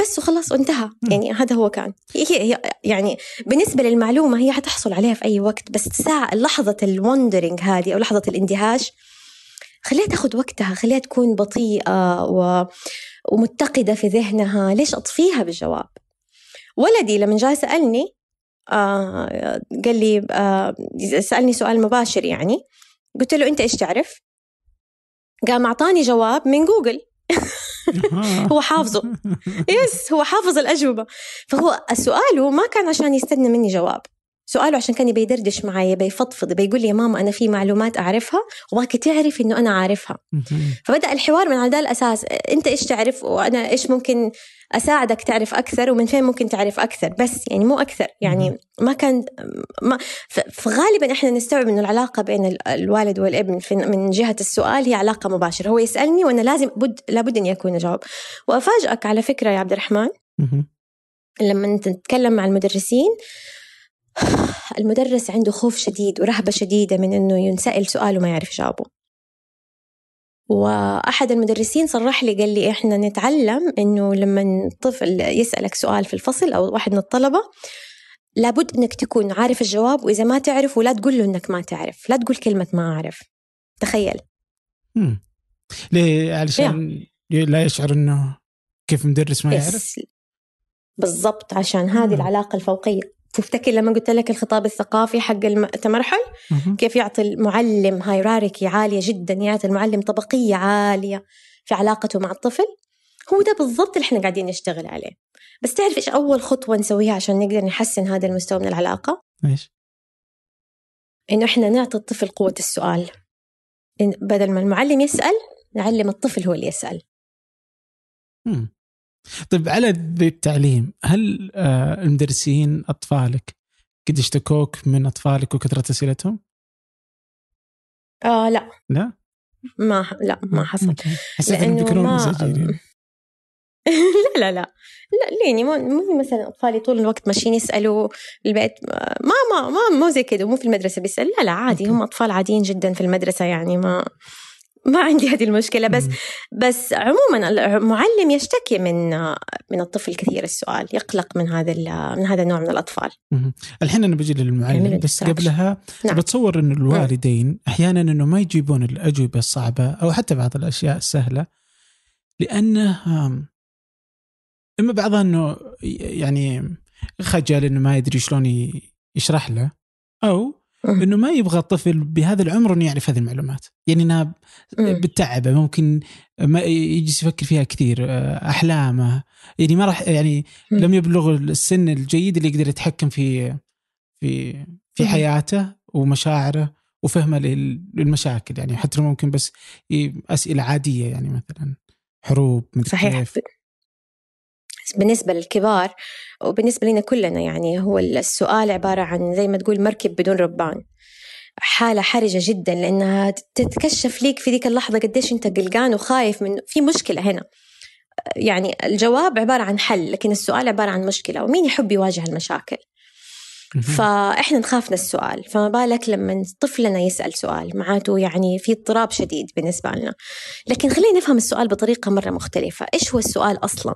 بس وخلاص وانتهى يعني هذا هو كان. هي, يعني بالنسبة للمعلومة هي حتحصل عليها في أي وقت بس ساعة لحظة ال wondering هذه أو لحظة الإندهاش خليها تاخذ وقتها خليها تكون بطيئة و... ومتقدة في ذهنها. ليش أطفيها بالجواب؟ ولدي لما جاء سألني آه قال لي آه سألني سؤال مباشر يعني. قلت له أنت إيش تعرف؟ قام أعطاني جواب من جوجل. هو حافظه. يس هو حافظ الأجوبة. فهو سؤاله ما كان عشان يستنى مني جواب. سؤاله عشان كان يبي يدردش معي بيفضفض بيقول لي يا ماما أنا في معلومات أعرفها وباكي تعرف إنه أنا عارفها فبدأ الحوار من على ذا الأساس أنت إيش تعرف وأنا إيش ممكن أساعدك تعرف أكثر ومن فين ممكن تعرف أكثر؟ بس يعني مو أكثر يعني ما كان ما فغالبا إحنا نستوعب إنه العلاقة بين الوالد والابن من جهة السؤال هي علاقة مباشرة هو يسألني وأنا لازم بد لابد إني أكون أجاوب وأفاجئك على فكرة يا عبد الرحمن لما تتكلم مع المدرسين المدرس عنده خوف شديد ورهبة شديدة من إنه ينسأل سؤال وما يعرف يجاوبه. وأحد المدرسين صرح لي قال لي إحنا نتعلم إنه لما طفل يسألك سؤال في الفصل أو واحد من الطلبة لابد إنك تكون عارف الجواب وإذا ما تعرف ولا تقول له إنك ما تعرف لا تقول كلمة ما أعرف. تخيل. مم. ليه؟ علشان لا يشعر إنه كيف مدرس ما يعرف؟ بالضبط عشان هذه العلاقة الفوقية. تفتكر لما قلت لك الخطاب الثقافي حق التمرحل كيف يعطي المعلم هايراركي عالية جدا يعطي المعلم طبقية عالية في علاقته مع الطفل هو ده بالضبط اللي إحنا قاعدين نشتغل عليه بس تعرف إيش أول خطوة نسويها عشان نقدر نحسن هذا المستوى من العلاقة؟ إيش؟ إنه إحنا نعطي الطفل قوة السؤال بدل ما المعلم يسأل نعلم الطفل هو اللي يسأل مم. طيب على التعليم هل آه، المدرسين أطفالك قد اشتكوك من أطفالك وكثرة أسئلتهم؟ آه لا. لا؟ ما لا ما حصل. حسيت إنهم بيكونون ما... لا لا لا. لا ليني مو مثلا أطفالي طول الوقت ماشيين يسألوا البيت. ما ما ما مو زي كذا مو في المدرسة بيسأل. لا لا عادي هم أطفال عاديين جدا في المدرسة يعني ما ما عندي هذه المشكلة بس. بس عموما المعلم يشتكي من من الطفل كثير السؤال يقلق من هذا من هذا النوع من الأطفال. الحين أنا بجي للمعلم بس. قبلها نعم. بتصور إن الوالدين أحيانا إنه ما يجيبون الأجوبة الصعبة أو حتى بعض الأشياء السهلة لأنه إما بعضها إنه يعني خجل إنه ما يدري شلون يشرح له أو. إنه ما يبغى الطفل بهذا العمر إنه يعرف هذه المعلومات يعني إنها مم. بتتعبه ممكن ما يجلس يفكر فيها كثير آه، أحلامه يعني ما راح يعني مم. لم يبلغ السن الجيد اللي يقدر يتحكم في في في. حياته ومشاعره وفهمه لل- للمشاكل يعني حتى ممكن بس أسئلة عادية يعني مثلا حروب صحيح كيف. بالنسبة للكبار وبالنسبة لنا كلنا يعني هو السؤال عبارة عن زي ما تقول مركب بدون ربان. حالة حرجة جدا لأنها تتكشف ليك في ذيك اللحظة قديش أنت قلقان وخايف من في مشكلة هنا. يعني الجواب عبارة عن حل لكن السؤال عبارة عن مشكلة ومين يحب يواجه المشاكل. فإحنا نخاف من السؤال فما بالك لما طفلنا يسأل سؤال معناته يعني في اضطراب شديد بالنسبة لنا. لكن خلينا نفهم السؤال بطريقة مرة مختلفة إيش هو السؤال أصلا؟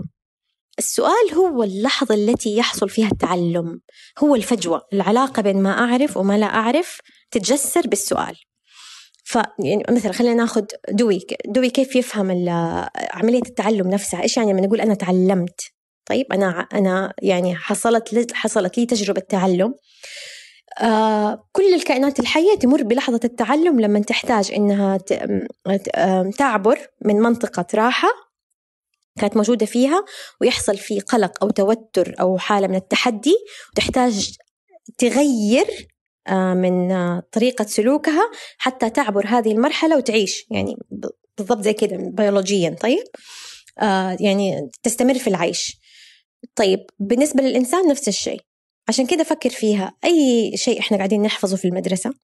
السؤال هو اللحظة التي يحصل فيها التعلم. هو الفجوة. العلاقة بين ما أعرف وما لا أعرف تتجسر بالسؤال. ف يعني مثلا خلينا ناخذ دوي. دوي كيف يفهم عملية التعلم نفسها؟ إيش يعني لما نقول أنا تعلمت؟ طيب أنا أنا يعني حصلت حصلت لي تجربة تعلم. آه كل الكائنات الحية تمر بلحظة التعلم لما تحتاج آم، تعبر من منطقة راحة كانت موجودة فيها ويحصل في قلق أو توتر أو حالة من التحدي وتحتاج تغير آه، من طريقة سلوكها حتى تعبر هذه المرحلة وتعيش يعني بالضبط زي كده بيولوجيا طيب؟ آه، يعني تستمر في العيش. طيب بالنسبة للإنسان نفس الشيء. عشان كده فكر فيها. أي شيء إحنا قاعدين نحفظه في المدرسة؟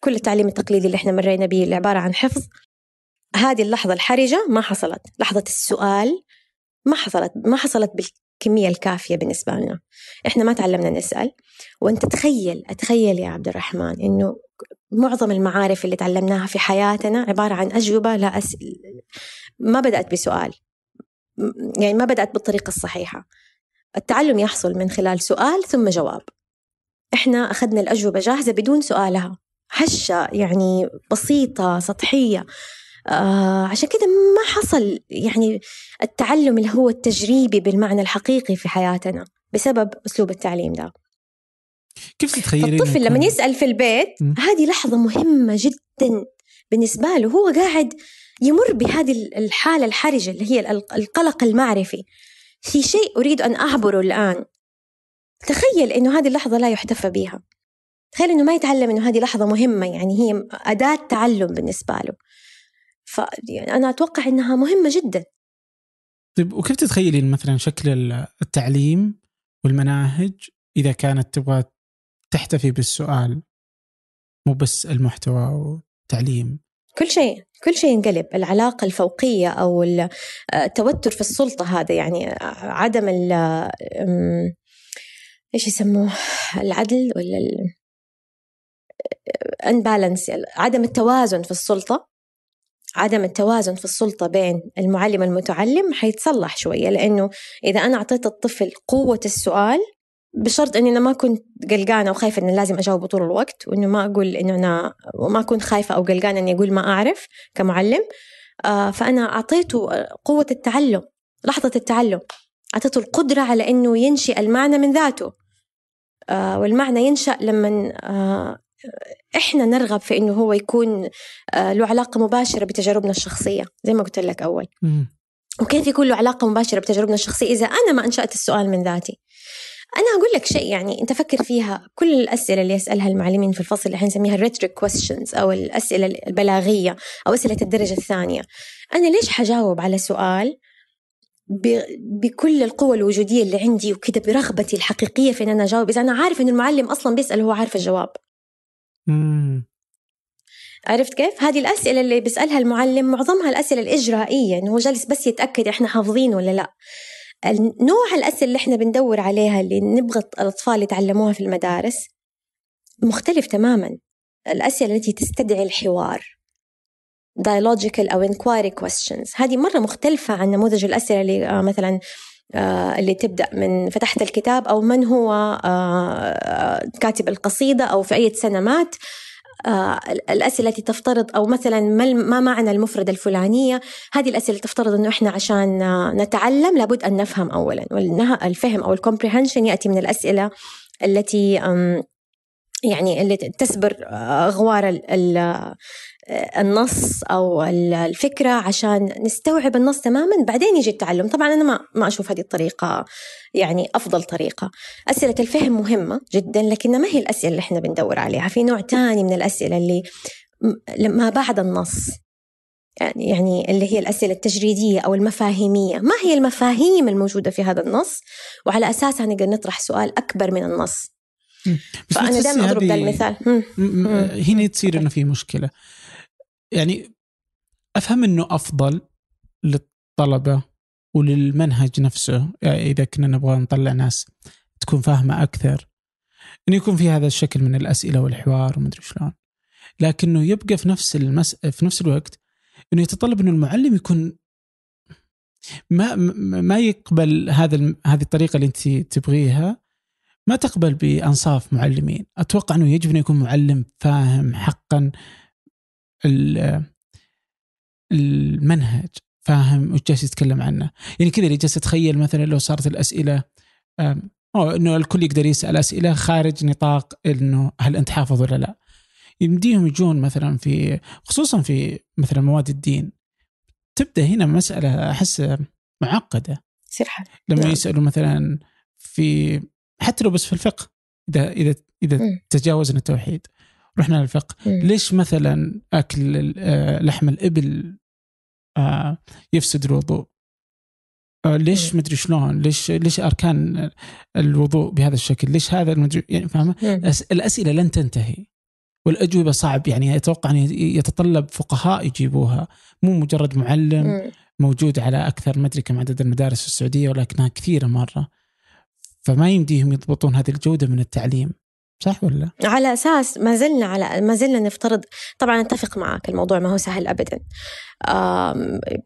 كل التعليم التقليدي اللي إحنا مرينا به اللي عبارة عن حفظ. هذه اللحظة الحرجة ما حصلت. لحظة السؤال ما حصلت ما حصلت بالكمية الكافية بالنسبة لنا. إحنا ما تعلمنا نسأل. وأنت تخيل أتخيل يا عبد الرحمن إنه معظم المعارف اللي تعلمناها في حياتنا عبارة عن أجوبة لا أس... ما بدأت بسؤال. يعني ما بدأت بالطريقة الصحيحة. التعلم يحصل من خلال سؤال ثم جواب. إحنا أخذنا الأجوبة جاهزة بدون سؤالها. هشة يعني بسيطة سطحية. آه عشان كده ما حصل يعني التعلم اللي هو التجريبي بالمعنى الحقيقي في حياتنا بسبب أسلوب التعليم ده. كيف تتخيلين فالطفل إنه لما يسأل في البيت م. هذه لحظة مهمة جدا بالنسبة له هو قاعد يمر بهذه الحالة الحرجة اللي هي ال- القلق المعرفي. في شيء أريد أن أعبره الآن. تخيل إنه هذه اللحظة لا يحتفى بها تخيل إنه ما يتعلم إنه هذه لحظة مهمة يعني هي أداة تعلم بالنسبة له. ف يعني أنا أتوقع إنها مهمة جدا. طيب وكيف تتخيلين مثلا شكل ال- التعليم والمناهج إذا كانت تبغى تحتفي بالسؤال؟ مو بس المحتوى والتعليم كل شيء كل شيء ينقلب. العلاقة الفوقية أو ال- التوتر في السلطة هذا يعني عدم ال إيش يسموه؟ العدل ولا الانبالانس عدم التوازن في السلطة. عدم التوازن في السلطة بين المعلم والمتعلم حيتصلح شوية لأنه إذا أنا أعطيت الطفل قوة السؤال بشرط إني أنا ما كنت قلقانة وخايفة إني لازم أجاوبه طول الوقت وإنه ما أقول إنه أنا وما كنت خايفة أو قلقانة إني أقول ما أعرف كمعلم آه فأنا أعطيته قوة التعلم لحظة التعلم أعطيته القدرة على إنه ينشئ المعنى من ذاته آه والمعنى ينشأ لما آه إحنا نرغب في إنه هو يكون آه له علاقة مباشرة بتجاربنا الشخصية زي ما قلت لك أول. وكيف يكون له علاقة مباشرة بتجاربنا الشخصية؟ إذا أنا ما أنشأت السؤال من ذاتي. أنا أقول لك شيء يعني أنت فكر فيها كل الأسئلة اللي يسألها المعلمين في الفصل اللي حنسميها ال rhetoric questions أو الأسئلة البلاغية أو أسئلة الدرجة الثانية. أنا ليش حجاوب على سؤال. بكل القوة الوجودية اللي عندي وكده برغبتي الحقيقية في أن أنا أجاوب؟ إذا أنا عارف أن المعلم أصلا بيسأل هو عارف الجواب. مم. عرفت كيف؟ هذه الأسئلة اللي بيسألها المعلم معظمها الأسئلة الإجرائية إنه هو جالس بس يتأكد إحنا حافظين ولا لأ نوع الأسئلة اللي إحنا بندور عليها اللي نبغى الأطفال يتعلموها في المدارس مختلف تماما الأسئلة التي تستدعي الحوار dialogical أو inquiry questions هذه مرة مختلفة عن نموذج الأسئلة اللي آه، مثلا اللي تبدأ من فتحت الكتاب أو من هو آه، كاتب القصيدة أو في أي سنة مات الأسئلة التي تفترض أو مثلا ما معنى المفردة الفلانية. هذه الأسئلة تفترض أنه إحنا عشان نتعلم لابد أن نفهم أولا. والفهم أو الكومبريهنشن يأتي من الأسئلة التي يعني اللي تسبر أغوار النص أو الفكرة عشان نستوعب النص تماما بعدين يجي التعلم. طبعا أنا ما ما أشوف هذه الطريقة يعني أفضل طريقة. أسئلة الفهم مهمة جدا لكن ما هي الأسئلة اللي إحنا بندور عليها. في نوع ثاني من الأسئلة اللي ما بعد النص. يعني يعني اللي هي الأسئلة التجريدية أو المفاهيمية. ما هي المفاهيم الموجودة في هذا النص؟ وعلى أساسها نقدر نطرح سؤال أكبر من النص. فأنا دائما أضرب ذا المثال. هنا تصير إنه في مشكلة. يعني أفهم إنه أفضل للطلبة وللمنهج نفسه يعني إذا كنا نبغى نطلع ناس تكون فاهمة أكثر انه يكون في هذا الشكل من الأسئلة والحوار ومدري شلون لكنه يبقى في نفس المس... في نفس الوقت إنه يتطلب إنه المعلم يكون ما ما يقبل هذا. هذه الطريقة اللي أنت تبغيها ما تقبل بأنصاف معلمين أتوقع إنه يجب انه يكون معلم فاهم حقا المنهج فاهم؟ وش جالس يتكلم عنه. يعني كذا اللي جالس اتخيل مثلا لو صارت الأسئلة أو إنه الكل يقدر يسأل أسئلة خارج نطاق إنه هل أنت حافظ ولا لا. يمديهم يجون مثلا في خصوصا في مثلا مواد الدين تبدأ هنا مسألة أحس معقدة. يصير لما نعم. يسألوا مثلا في حتى لو بس في الفقه إذا إذا إذا تجاوزنا التوحيد. رحنا للفقه. ليش مثلا أكل آه، لحم الإبل آه، يفسد الوضوء؟ آه، ليش مدري شلون؟ ليش ليش أركان الوضوء بهذا الشكل؟ ليش هذا المدري يعني فاهمة؟ الأسئلة لن تنتهي. والأجوبة صعب. يعني أتوقع أن يتطلب فقهاء يجيبوها. مو مجرد معلم موجود على أكثر ما أدري كم عدد المدارس في السعودية ولكنها كثيرة مرة. فما يمديهم يضبطون هذه الجودة من التعليم. صح ولا؟ على أساس ما زلنا على ما زلنا نفترض طبعا أتفق معك الموضوع ما هو سهل ابدا.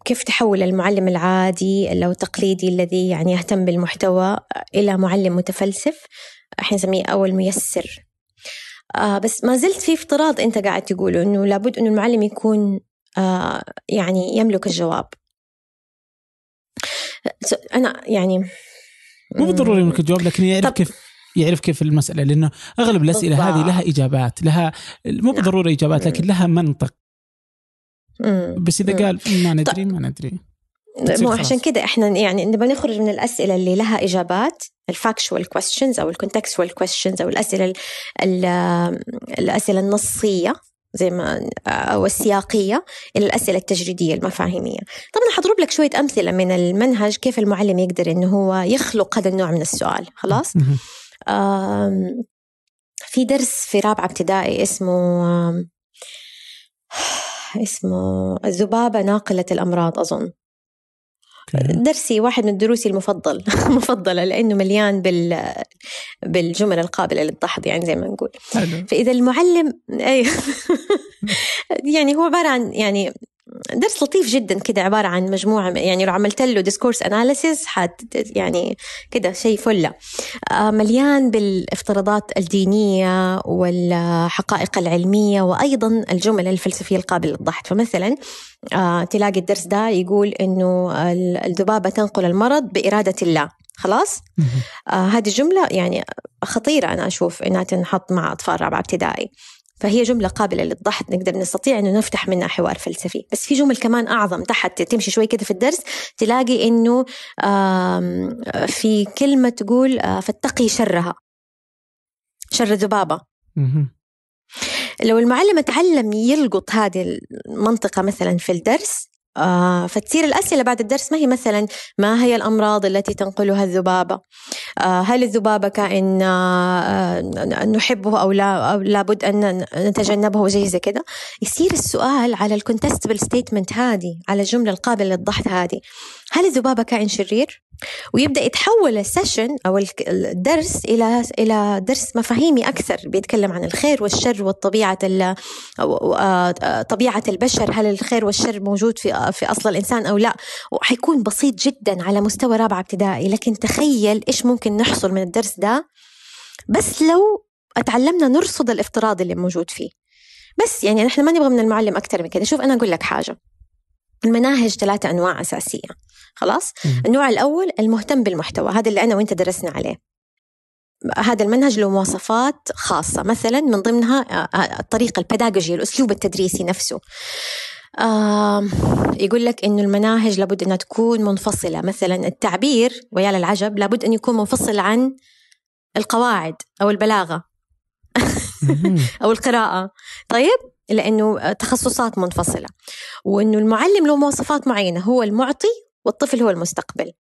كيف تحول المعلم العادي أو التقليدي الذي يعني يهتم بالمحتوى إلى معلم متفلسف إحنا نسميه أول ميسر. آه بس ما زلت في افتراض أنت قاعد تقوله إنه لابد إنه المعلم يكون آه يعني يملك الجواب. أنا يعني مو بالضروري يملك الجواب لكن يعرف كيف يعرف كيف المسألة لأنه أغلب الأسئلة بالضبط. هذه لها إجابات لها مو بالضرورة إجابات لكن لها منطق. بس إذا قال ما ندري ما ندري. مو عشان كده إحنا يعني نبغى نخرج من الأسئلة اللي لها إجابات ال factual questions أو ال contextual questions أو الأسئلة الأسئلة النصية زي ما أو السياقية إلى الأسئلة التجريدية المفاهيمية. طبعا حضرب لك شوية أمثلة من المنهج كيف المعلم يقدر إنه هو يخلق هذا النوع من السؤال خلاص؟ في درس في رابعة ابتدائي اسمه اسمه الذبابة ناقلة الأمراض أظن. درسي واحد من دروسي المفضل مفضلة لأنه مليان بال بالجمل القابلة للضحك يعني زي ما نقول. فإذا المعلم أيوه. يعني هو عبارة عن يعني درس لطيف جدا كده عبارة عن مجموعة يعني لو عملت له discourse analysis حت يعني كده شيء فلة. آه، مليان بالافتراضات الدينية والحقائق العلمية وأيضا الجمل الفلسفية القابلة للضحك. فمثلا آه، تلاقي الدرس ده يقول إنه الذبابة تنقل المرض بإرادة الله. خلاص؟ آه هذه الجملة يعني خطيرة أنا أشوف إنها تنحط مع أطفال رابعة ابتدائي. فهي جملة قابلة للضحك نقدر نستطيع أنه نفتح منها حوار فلسفي. بس في جمل كمان أعظم تحت تمشي شوي كده في الدرس تلاقي أنه في كلمة تقول آه، فاتقي شرها. شر الذبابة لو المعلم تعلم يلقط هذه المنطقة مثلا في الدرس آه فتصير الأسئلة بعد الدرس ما هي مثلا ما هي الأمراض التي تنقلها الذبابة آه هل الذبابة كائن آه نحبه أو لا أو لابد أن نتجنبه زي زي كده يصير السؤال على ال contestable statement هذه على الجملة القابلة للضحك هذه هل الذبابة كائن شرير؟ ويبدأ يتحول ال session أو الدرس إلى إلى درس مفاهيمي أكثر بيتكلم عن الخير والشر والطبيعة آه، طبيعة البشر هل الخير والشر موجود في في أصل الإنسان أو لا؟ وحيكون بسيط جدا على مستوى رابعه ابتدائي لكن تخيل إيش ممكن نحصل من الدرس ده بس لو اتعلمنا نرصد الافتراض اللي موجود فيه. بس يعني نحن ما نبغى من المعلم أكثر من كده. شوف أنا أقول لك حاجة. المناهج ثلاثة أنواع أساسية. خلاص؟ النوع الأول المهتم بالمحتوى هذا اللي أنا وأنت درسنا عليه. هذا المنهج له مواصفات خاصة مثلا من ضمنها آه، آه، الطريقة البداغوجي الأسلوب التدريسي نفسه. آه يقول لك إنه المناهج لابد أنها تكون منفصلة. مثلا التعبير ويا للعجب لابد أن يكون منفصل عن القواعد أو البلاغة أو القراءة. طيب؟ لأنه تخصصات منفصلة. وأنه المعلم له مواصفات معينة هو المعطي والطفل هو المستقبل.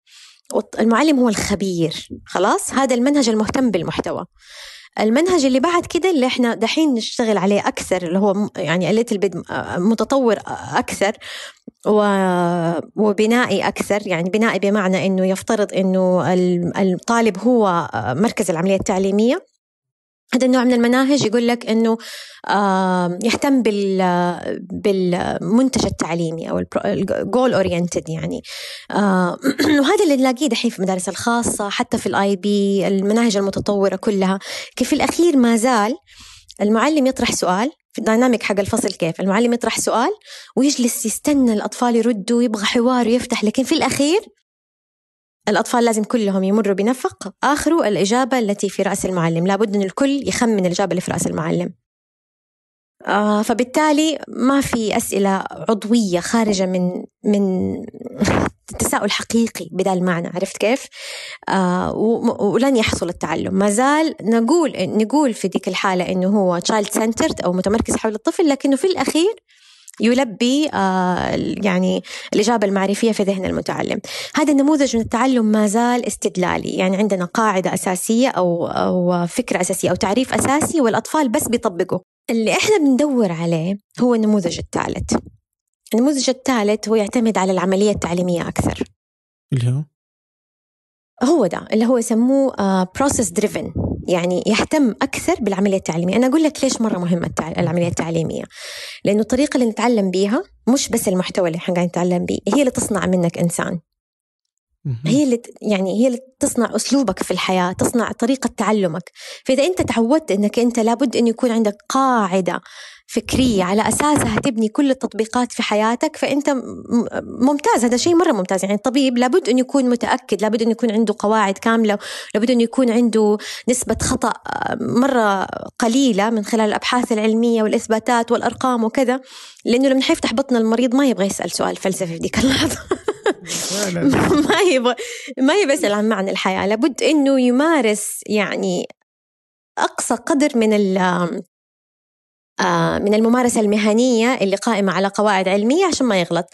المعلم هو الخبير خلاص؟ هذا المنهج المهتم بالمحتوى. المنهج اللي بعد كده اللي إحنا دحين نشتغل عليه أكثر اللي هو يعني ال little bit متطور أكثر وبنائي أكثر يعني بنائي بمعنى إنه يفترض إنه الطالب هو مركز العملية التعليمية. هذا النوع من المناهج يقول لك إنه يهتم بال بالمنتج التعليمي أو ال goal oriented يعني. وهذا اللي نلاقيه دحين في المدارس الخاصة حتى في ال IB المناهج المتطورة كلها. كيف في الأخير ما زال المعلم يطرح سؤال في ال dynamic حق الفصل كيف؟ المعلم يطرح سؤال ويجلس يستنى الأطفال يردوا ويبغى حوار ويفتح لكن في الأخير الأطفال لازم كلهم يمروا بنفق. آخره الإجابة التي في رأس المعلم. لابد أن الكل يخمن الإجابة اللي في رأس المعلم. آه فبالتالي ما في أسئلة عضوية خارجة من من تساؤل حقيقي بدا المعنى عرفت كيف؟ آه ولن يحصل التعلم. ما زال نقول نقول في ذيك الحالة إنه هو child centered أو متمركز حول الطفل لكنه في الأخير يلبي آه، يعني الإجابة المعرفية في ذهن المتعلم. هذا النموذج من التعلم ما زال استدلالي. يعني عندنا قاعدة أساسية أو, أو فكرة أساسية أو تعريف أساسي والأطفال بس بيطبقوا. اللي إحنا بندور عليه هو النموذج الثالث. النموذج الثالث هو يعتمد على العملية التعليمية أكثر. اللي هو؟ هو ده اللي هو يسموه process uh, driven يعني يهتم أكثر بالعملية التعليمية. أنا أقول لك ليش مرة مهمه العملية التعليمية. لأنه الطريقة اللي نتعلم بيها مش بس المحتوى اللي إحنا قاعدين نتعلم به هي اللي تصنع منك إنسان. هي اللي يعني هي اللي تصنع أسلوبك في الحياة تصنع طريقة تعلمك. فإذا أنت تعودت إنك أنت لابد أن يكون عندك قاعدة فكرية على أساسها تبني كل التطبيقات في حياتك فأنت ممتاز. هذا شيء مرة ممتاز. يعني الطبيب لابد أن يكون متأكد لابد أن يكون عنده قواعد كاملة لابد أن يكون عنده نسبة خطأ مرة قليلة من خلال الأبحاث العلمية والإثباتات والأرقام وكذا. لأنه لما حيفتح بطن المريض ما يبغى يسأل سؤال فلسفي في ذيك اللحظة. ما يبغى ما يبغى يسال عن معنى الحياة لابد إنه يمارس يعني أقصى قدر من آه، من الممارسة المهنية اللي قائمة على قواعد علمية عشان ما يغلط.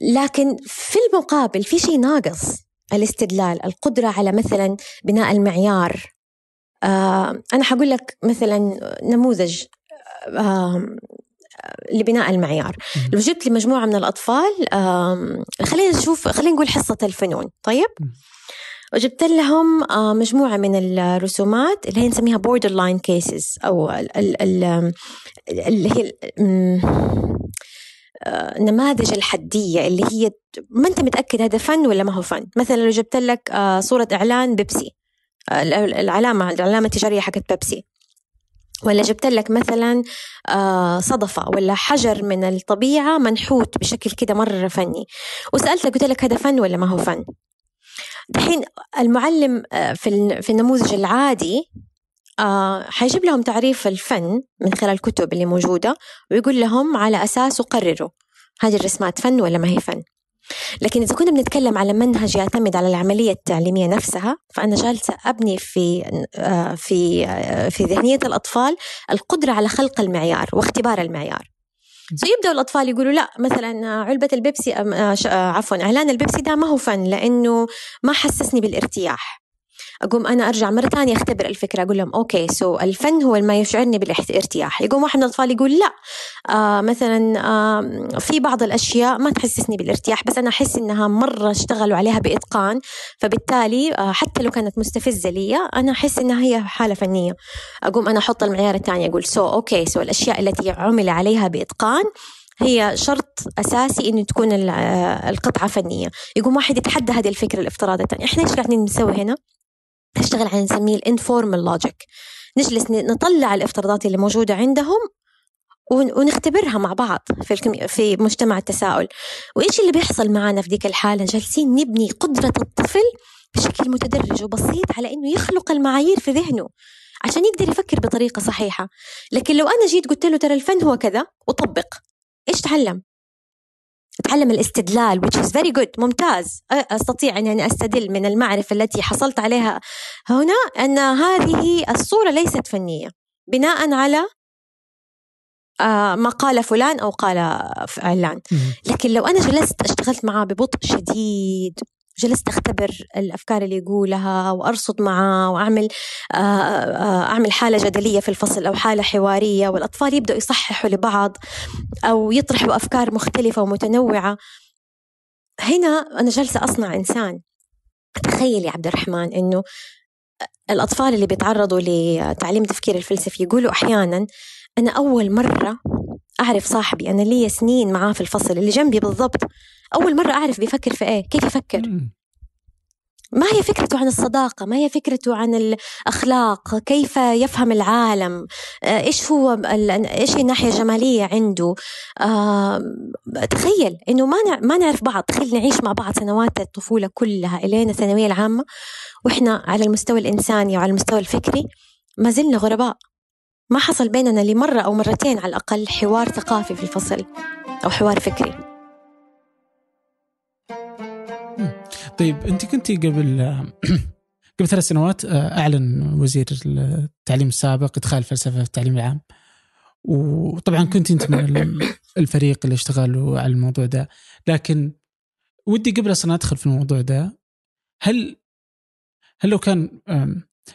لكن في المقابل في شيء ناقص الاستدلال القدرة على مثلا بناء المعيار. آه، أنا حقول لك مثلا نموذج آه، لبناء المعيار. لو جبت لي مجموعة من الأطفال خلينا نشوف خلينا نقول حصة الفنون. طيب؟ وجبت لهم مجموعة من الرسومات اللي هي نسميها border line cases أو اللي هي النماذج الحدية اللي هي ما أنت متأكد هذا فن ولا ما هو فن؟ مثلا لو جبت لك آه، صورة إعلان بيبسي آه، العلامة العلامة التجارية حقت بيبسي. ولا جبت لك مثلا آه، صدفة ولا حجر من الطبيعة منحوت بشكل كده مرة فني؟ وسألتك قلت لك هذا فن ولا ما هو فن؟ الحين المعلم في النموذج العادي آه حيجيب لهم تعريف الفن من خلال الكتب اللي موجودة ويقول لهم على أساسه قرروا هذه الرسمات فن ولا ما هي فن. لكن إذا كنا بنتكلم على منهج يعتمد على العملية التعليمية نفسها فأنا جالسة أبني في آه في آه في ذهنية الأطفال القدرة على خلق المعيار واختبار المعيار. فيبدأوا الأطفال يقولوا لا مثلا علبة البيبسي آه، آه، عفوا إعلان البيبسي ده ما هو فن لأنه ما حسسني بالارتياح. أقوم أنا أرجع مرة ثانية أختبر الفكرة أقول لهم okay so الفن هو ما يشعرني بالارتياح يقوم واحد من الاطفال يقول لا آه مثلا آه في بعض الأشياء ما تحسسني بالإرتياح بس أنا أحس إنها مرة اشتغلوا عليها بإتقان فبالتالي آه حتى لو كانت مستفزة لي أنا أحس إنها هي حالة فنية. أقوم أنا أحط المعيار الثاني أقول so okay so الأشياء التي عمل عليها بإتقان هي شرط أساسي إنه تكون القطعة فنية. يقوم واحد يتحدى هذه الفكرة الافتراضية إحنا إيش قاعدين نسوي هنا؟ نشتغل على نسميه ال informal logic نجلس نطلع الافتراضات اللي موجودة عندهم ونختبرها مع بعض في في مجتمع التساؤل. وإيش اللي بيحصل معنا في ديك الحالة؟ جالسين نبني قدرة الطفل بشكل متدرج وبسيط على إنه يخلق المعايير في ذهنه عشان يقدر يفكر بطريقة صحيحة. لكن لو أنا جيت قلت له ترى الفن هو كذا وطبق إيش تعلم؟ أتعلم الاستدلال which is very good ممتاز. أستطيع أن أنا أستدل من المعرفة التي حصلت عليها هنا أن هذه الصورة ليست فنية. بناء على ما قال فلان أو قال علان لكن لو أنا جلست اشتغلت معاه ببطء شديد. جلست أختبر الأفكار اللي يقولها وأرصد معاه وأعمل آه، آه، أعمل حالة جدلية في الفصل أو حالة حوارية والأطفال يبدأوا يصححوا لبعض أو يطرحوا أفكار مختلفة ومتنوعة. هنا أنا جالسه أصنع إنسان. تخيل يا عبد الرحمن إنه الأطفال اللي بيتعرضوا لتعليم التفكير الفلسفي يقولوا أحيانا أنا أول مرة أعرف صاحبي أنا لي سنين معاه في الفصل اللي جنبي بالضبط. أول مرة أعرف بيفكر في إيه كيف يفكر. ما هي فكرته عن الصداقة؟ ما هي فكرته عن الأخلاق؟ كيف يفهم العالم؟ آه، إيش هو إيش الناحية الجمالية عنده؟ آه تخيل إنه ما ما نعرف بعض. تخيل نعيش مع بعض سنوات الطفولة كلها إلين الثانوية العامة وإحنا على المستوى الإنساني وعلى المستوى الفكري ما زلنا غرباء. ما حصل بيننا لمرة أو مرتين على الأقل حوار ثقافي في الفصل أو حوار فكري. طيب انت كنتي قبل قبل ثلاث سنوات آه، أعلن وزير التعليم السابق إدخال الفلسفه في التعليم العام. وطبعا كنت أنت من الفريق اللي اشتغلوا على الموضوع ده. لكن ودي قبل أصلا أدخل في الموضوع ده. هل هل لو كان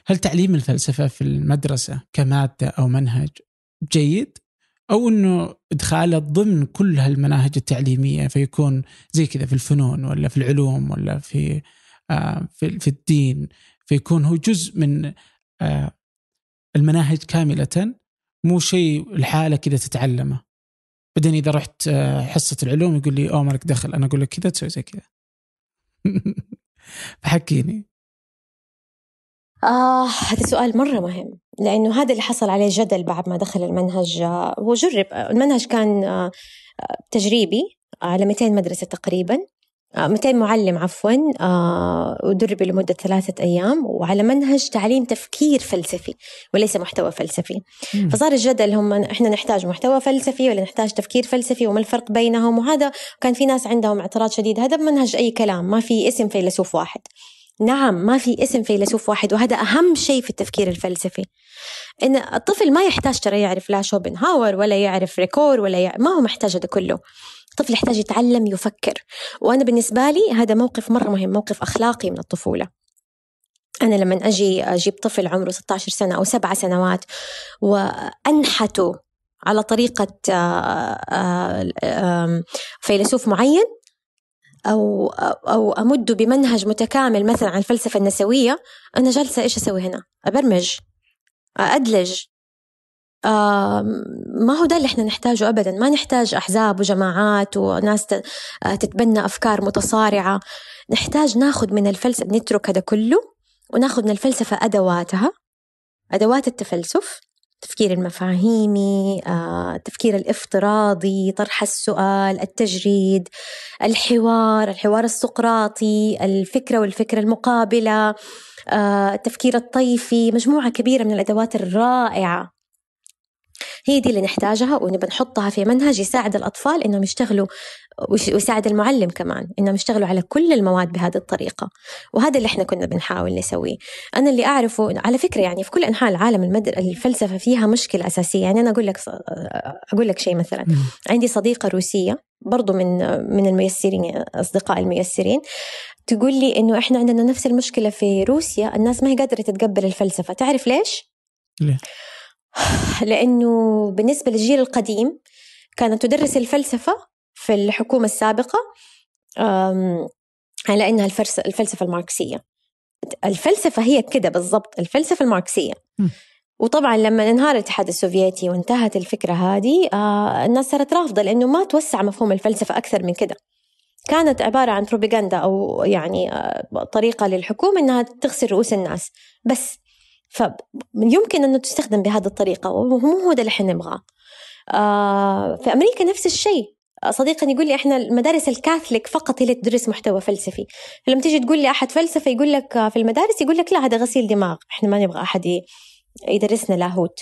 هل تعليم الفلسفة في المدرسة كمادة أو منهج جيد؟ أو إنه ادخاله ضمن كل هالمناهج التعليمية فيكون زي كذا في الفنون ولا في العلوم ولا في آه في, في الدين. فيكون هو جزء من آه المناهج كاملة مو شيء الحالة كذا تتعلمه. بعدين إذا رحت آه حصة العلوم يقول لي أوه مالك دخل. أنا أقول لك كذا تسوي زي كذا. فحكيني. آه هذا سؤال مرة مهم لأنه هذا اللي حصل عليه جدل بعد ما دخل المنهج آه، هو جرب المنهج كان آه تجريبي على 200 مدرسة تقريبا 200 آه، معلم عفوا آه ودرب لمدة ثلاثة أيام وعلى منهج تعليم تفكير فلسفي وليس محتوى فلسفي. مم. فصار الجدل هم إحنا نحتاج محتوى فلسفي ولا نحتاج تفكير فلسفي وما الفرق بينهم؟ وهذا كان في ناس عندهم اعتراض شديد هذا منهج أي كلام ما في اسم فيلسوف واحد. نعم ما في اسم فيلسوف واحد وهذا أهم شيء في التفكير الفلسفي. إن الطفل ما يحتاج ترى يعرف لا شوبنهاور ولا يعرف ريكور ولا يعرف ما هو محتاج هذا كله. الطفل يحتاج يتعلم يفكر. وأنا بالنسبة لي هذا موقف مرة مهم موقف أخلاقي من الطفولة. أنا لما أجي أجيب طفل عمره 16 سنة أو سبعة سنوات وأنحته على طريقة آه، آه، فيلسوف معين أو أو أمده بمنهج متكامل مثلا عن الفلسفة النسوية أنا جالسة إيش أسوي هنا؟ أبرمج أدلج. ما هو ده اللي إحنا نحتاجه ابدا. ما نحتاج أحزاب وجماعات وناس تتبنى أفكار متصارعة. نحتاج ناخذ من الفلسفة نترك هذا كله وناخذ من الفلسفة أدواتها أدوات التفلسف التفكير المفاهيمي التفكير الافتراضي طرح السؤال التجريد الحوار الحوار السقراطي الفكرة والفكرة المقابلة التفكير الطيفي مجموعة كبيرة من الأدوات الرائعة. هي دي اللي نحتاجها ونبى نحطها في منهج يساعد الأطفال إنهم يشتغلوا ويساعد المعلم كمان إنهم يشتغلوا على كل المواد بهذه الطريقة. وهذا اللي إحنا كنا بنحاول نسويه. أنا اللي أعرفه على فكرة يعني في كل أنحاء العالم المدر... الفلسفة فيها مشكلة أساسية. يعني أنا أقول لك أقول لك شيء مثلا. عندي صديقة روسية برضو من من الميسرين أصدقاء الميسرين تقول لي إنه إحنا عندنا نفس المشكلة في روسيا الناس ما هي قادرة تتقبل الفلسفة. تعرف ليش؟ ليه؟ لأنه بالنسبة للجيل القديم كانت تدرس الفلسفة في الحكومة السابقة على أنها الفلسفة الماركسية. الفلسفة هي كده بالضبط الفلسفة الماركسية. وطبعا لما انهار الاتحاد السوفيتي وانتهت الفكرة هذه آه الناس صارت رافضة لأنه ما توسع مفهوم الفلسفة أكثر من كده. كانت عبارة عن بروباغندا أو يعني آه طريقة للحكومة أنها تغسل رؤوس الناس. بس فيمكن أنه تستخدم بهذه الطريقة ومو هو ده اللي إحنا نبغاه. آه في أمريكا نفس الشيء. صديقا يقول لي إحنا المدارس الكاثوليك فقط هي اللي تدرس محتوى فلسفي. فلما تيجي تقول لي أحد فلسفه يقول لك في المدارس يقول لك لا هذا غسيل دماغ. إحنا ما نبغى أحد يدرسنا لاهوت.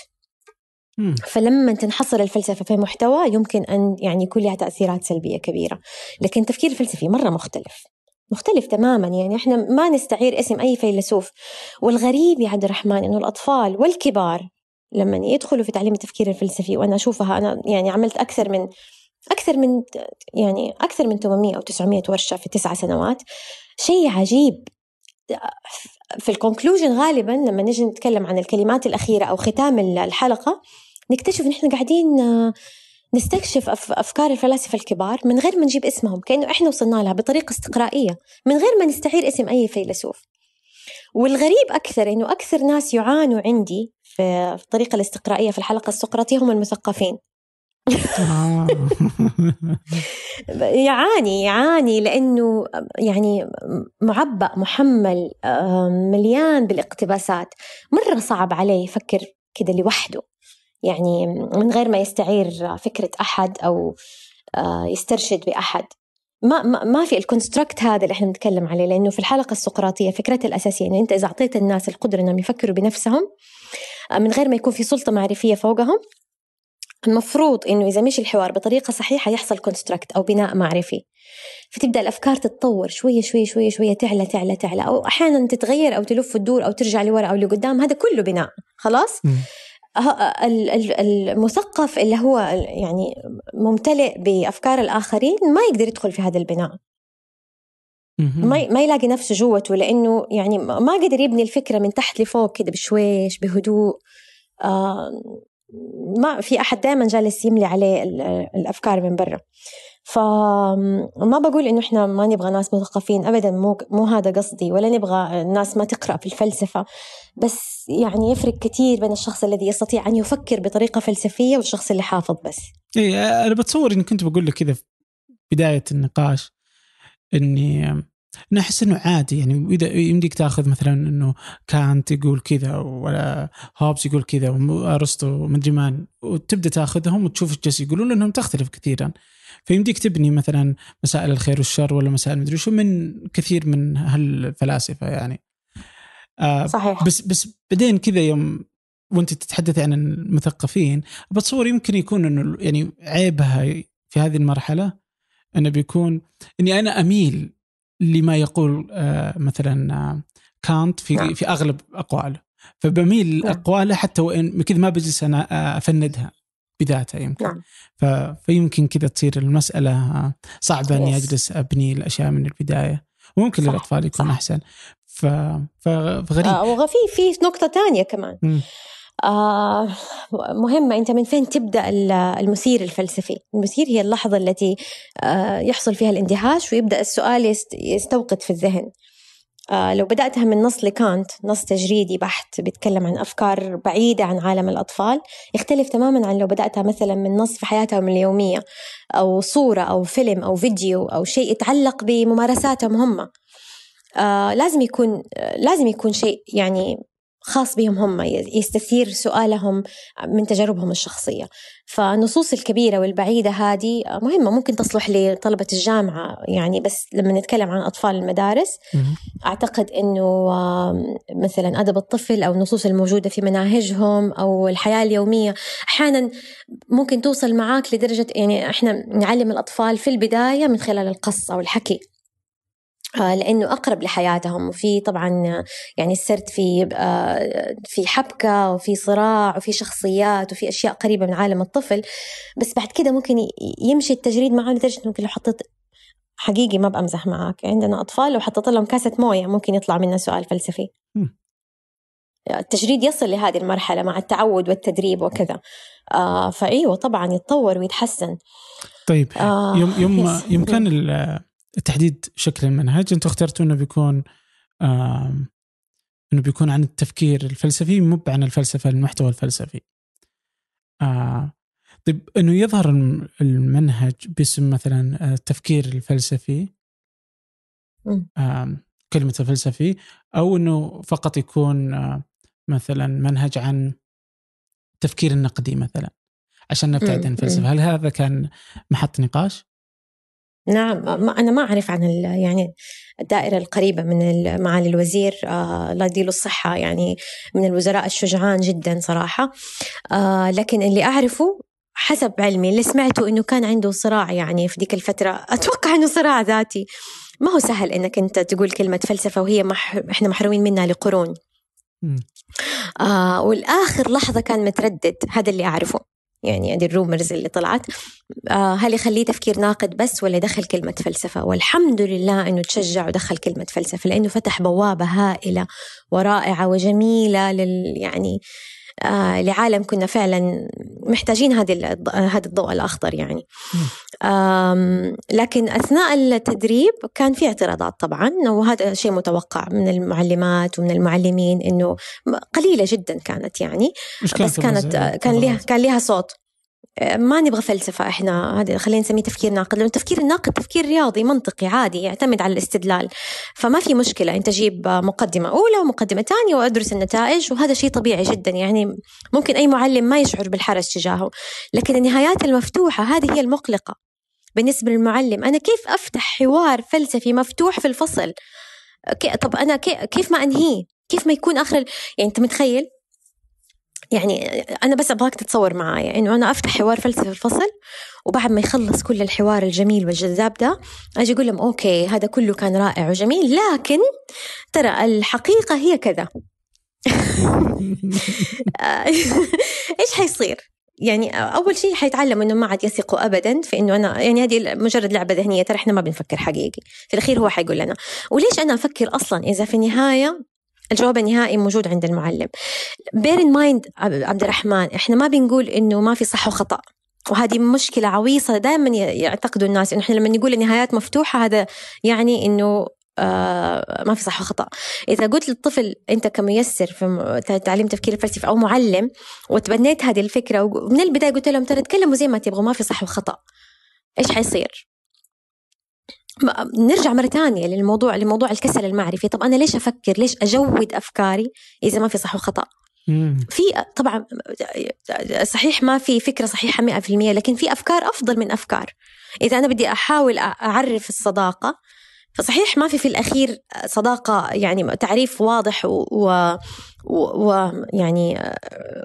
فلما تنحصر الفلسفة في محتوى يمكن أن يعني يكون لها تأثيرات سلبية كبيرة. لكن التفكير الفلسفي مرة مختلف. مختلف تماما. يعني إحنا ما نستعير اسم أي فيلسوف. والغريب يا عبد الرحمن إنه الأطفال والكبار لما يدخلوا في تعليم التفكير الفلسفي وأنا أشوفها أنا يعني عملت أكثر من أكثر من يعني أكثر من 800 أو 900 ورشة في تسعة سنوات. شيء عجيب. في الكونكلوجن غالبا لما نجي نتكلم عن الكلمات الأخيرة أو ختام الحلقة نكتشف إن إحنا قاعدين نستكشف أفكار الفلاسفة الكبار من غير ما نجيب اسمهم كأنه إحنا وصلنا لها بطريقة استقرائية من غير ما نستعير اسم أي فيلسوف. والغريب أكثر إنه أكثر ناس يعانوا عندي في الطريقة الاستقرائية في الحلقة السقراطية هم المثقفين. آه. يعاني يعاني لأنه يعني معبأ محمل مليان بالاقتباسات. مرة صعب عليه يفكر كده لوحده. يعني من غير ما يستعير فكرة أحد أو آه، يسترشد بأحد. ما ما, في ال construct هذا اللي إحنا بنتكلم عليه لأنه في الحلقة السقراطية فكرتها الأساسية إنه أنت إذا أعطيت الناس القدرة إنهم يفكروا بنفسهم آه، من غير ما يكون في سلطة معرفية فوقهم المفروض إنه إذا مشي الحوار بطريقة صحيحة يحصل construct أو بناء معرفي. فتبدأ الأفكار تتطور شوية شوية شوية شوية تعلى تعلى تعلى أو أحيانا تتغير أو تلف وتدور أو ترجع لورا أو لقدام هذا كله بناء خلاص؟ المثقف اللي هو يعني ممتلئ بأفكار الآخرين ما يقدر يدخل في هذا البناء. ما ما يلاقي نفسه جوته لأنه يعني ما قدر يبني الفكرة من تحت لفوق كده بشويش بهدوء. آه ما في أحد دائما جالس يملي عليه الأفكار من برا. فما بقول إنه إحنا ما نبغى ناس مثقفين ابدا مو مو هذا قصدي ولا نبغى الناس ما تقرأ في الفلسفة. بس يعني يفرق كثير بين الشخص الذي يستطيع أن يفكر بطريقة فلسفية والشخص اللي حافظ بس. اي أنا بتصور إني كنت بقول لك كذا في بداية النقاش إني أنا أحس إنه عادي. يعني إذا يمديك تأخذ مثلا إنه كانت يقول كذا ولا هوبس يقول كذا وارسطو مدري مان وتبدأ تأخذهم وتشوف إيش يقولون لأنهم تختلف كثيرا. فيمديك تبني مثلا مسائل الخير والشر ولا مسائل مدري شو من كثير من هالفلاسفة يعني آه صحيح بس بس بعدين كذا يوم وأنت تتحدث عن المثقفين بتصور يمكن يكون إنه يعني عيبها في هذه المرحلة إنه بيكون إني أنا أميل لما يقول آه، مثلا آه، كانت في نعم. في أغلب أقواله فبميل نعم. لاقواله حتى وإن كذا ما بجلس أنا آه، أفندها بذاتها يمكن نعم. ف... فيمكن كذا تصير المسألة صعبة إني أجلس أبني الأشياء من البداية وممكن صح. للأطفال يكون صح. أحسن ف... فغريب آه وفي في نقطة ثانية كمان م. آه مهمة أنت من فين تبدأ المثير الفلسفي المثير هي اللحظة التي آه يحصل فيها الاندهاش ويبدأ السؤال يستوقد في الذهن لو بدأتها من نص لكانت نص تجريدي بحت بيتكلم عن أفكار بعيدة عن عالم الأطفال يختلف تماما عن لو بدأتها مثلا من نص في حياتهم اليومية أو صورة أو فيلم أو فيديو أو شيء يتعلق بممارساتهم هم. آه لازم يكون آه لازم يكون شيء يعني خاص بهم هم يستثير سؤالهم من تجاربهم الشخصية. فالنصوص الكبيرة والبعيدة هذه مهمة ممكن تصلح لطلبة الجامعة يعني بس لما نتكلم عن أطفال المدارس أعتقد أنه مثلا أدب الطفل أو النصوص الموجودة في مناهجهم أو الحياة اليومية أحيانا ممكن توصل معاك لدرجة يعني إحنا نعلم الأطفال في البداية من خلال القصة أو الحكي. آه، لأنه أقرب لحياتهم. وفي طبعا يعني السرد في آه، في حبكة وفي صراع وفي شخصيات وفي أشياء قريبة من عالم الطفل. بس بعد كده ممكن يمشي التجريد معه لدرجة ممكن لو حطيت حقيقي ما بأمزح معك. عندنا أطفال لو حطيت لهم كاسة موية ممكن يطلع منها سؤال فلسفي. التجريد يصل لهذه المرحلة مع التعود والتدريب وكذا. آه فإيوه طبعا يتطور ويتحسن. طيب آه يوم يوم يوم كان تحديد شكل المنهج. أنتم اخترتوا إنه بيكون إنه بيكون عن التفكير الفلسفي مو عن الفلسفة المحتوى الفلسفي. آه طيب إنه يظهر المنهج باسم مثلا آه، التفكير الفلسفي. آه كلمة الفلسفي أو أنه فقط يكون آه مثلا منهج عن التفكير النقدي مثلا عشان نبتعد عن الفلسفة. هل هذا كان محط نقاش؟ نعم أنا ما أعرف عن يعني الدائرة القريبة من معالي الوزير آه الله يديله الصحة يعني من الوزراء الشجعان جدا صراحة. آه لكن اللي أعرفه حسب علمي اللي سمعته إنه كان عنده صراع يعني في ديك الفترة أتوقع إنه صراع ذاتي. ما هو سهل إنك أنت تقول كلمة فلسفة وهي مح... إحنا محرومين منها لقرون. آه والآخر لحظة كان متردد هذا اللي أعرفه. يعني هذه الرومرز اللي طلعت. آه هل يخليه تفكير ناقد بس ولا يدخل كلمة فلسفة؟ والحمد لله أنه تشجع ودخل كلمة فلسفة لأنه فتح بوابة هائلة ورائعة وجميلة لل يعني آه لعالم كنا فعلا محتاجين هذه هذا الضوء الأخضر يعني. لكن أثناء التدريب كان في اعتراضات طبعا وهذا شيء متوقع من المعلمات ومن المعلمين إنه قليلة جدا كانت يعني. بس كانت كان لها كان لها صوت. ما نبغى فلسفة إحنا هذا خلينا نسميه تفكير ناقد لأنه التفكير الناقد تفكير رياضي منطقي عادي يعتمد على الاستدلال. فما في مشكلة أنت جيب مقدمة أولى ومقدمة ثانية وأدرس النتائج وهذا شيء طبيعي جدا. يعني ممكن أي معلم ما يشعر بالحرج تجاهه. لكن النهايات المفتوحة هذه هي المقلقة. بالنسبة للمعلم أنا كيف أفتح حوار فلسفي مفتوح في الفصل؟ طب أنا كيف ما أنهيه؟ كيف ما يكون آخر يعني أنت متخيل؟ يعني أنا بس أبغاك تتصور معايا إنه أنا أفتح حوار فلسفي في الفصل وبعد ما يخلص كل الحوار الجميل والجذاب ده أجي أقول لهم أوكي هذا كله كان رائع وجميل لكن ترى الحقيقة هي كذا. إيش حيصير؟ يعني أول شيء حيتعلم إنه ما عاد يثقوا أبدا في إنه أنا يعني هذه مجرد لعبة ذهنية ترى إحنا ما بنفكر حقيقي. في الأخير هو حيقول لنا. وليش أنا أفكر أصلا إذا في النهاية الجواب النهائي موجود عند المعلم. bear in mind عبد الرحمن إحنا ما بنقول إنه ما في صح وخطأ. وهذه مشكلة عويصة دائما يعتقدوا الناس إنه إحنا لما نقول النهايات مفتوحة هذا يعني إنه آه ما في صح وخطأ. إذا قلت للطفل أنت كميسر في تعليم تفكير الفلسفي أو معلم وتبنيت هذه الفكرة ومن البداية قلت لهم ترى تكلموا زي ما تبغوا ما في صح وخطأ. إيش حيصير؟ نرجع مرة ثانية للموضوع لموضوع الكسل المعرفي. طب أنا ليش أفكر؟ ليش أجود أفكاري إذا ما في صح وخطأ؟ في طبعا صحيح ما في فكرة صحيحة مئة في المية لكن في أفكار أفضل من أفكار. إذا أنا بدي أحاول أعرف الصداقة فصحيح ما في في الأخير صداقة يعني تعريف واضح ويعني و... و... يعني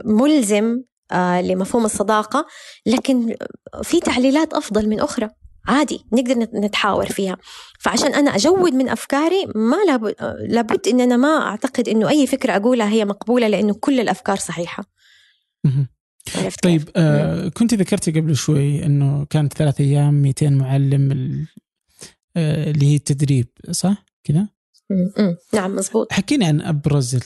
ملزم آه، لمفهوم الصداقة لكن في تعليلات أفضل من أخرى. عادي نقدر نتحاور فيها. فعشان أنا أجود من أفكاري ما لابد, لابد إن أنا ما أعتقد إنه أي فكرة أقولها هي مقبولة لأنه كل الأفكار صحيحة. طيب آه كنت ذكرتي قبل شوي إنه كانت ثلاث أيام 200 معلم آه اللي هي التدريب صح؟ كذا؟ نعم مزبوط. حكيني عن أبرز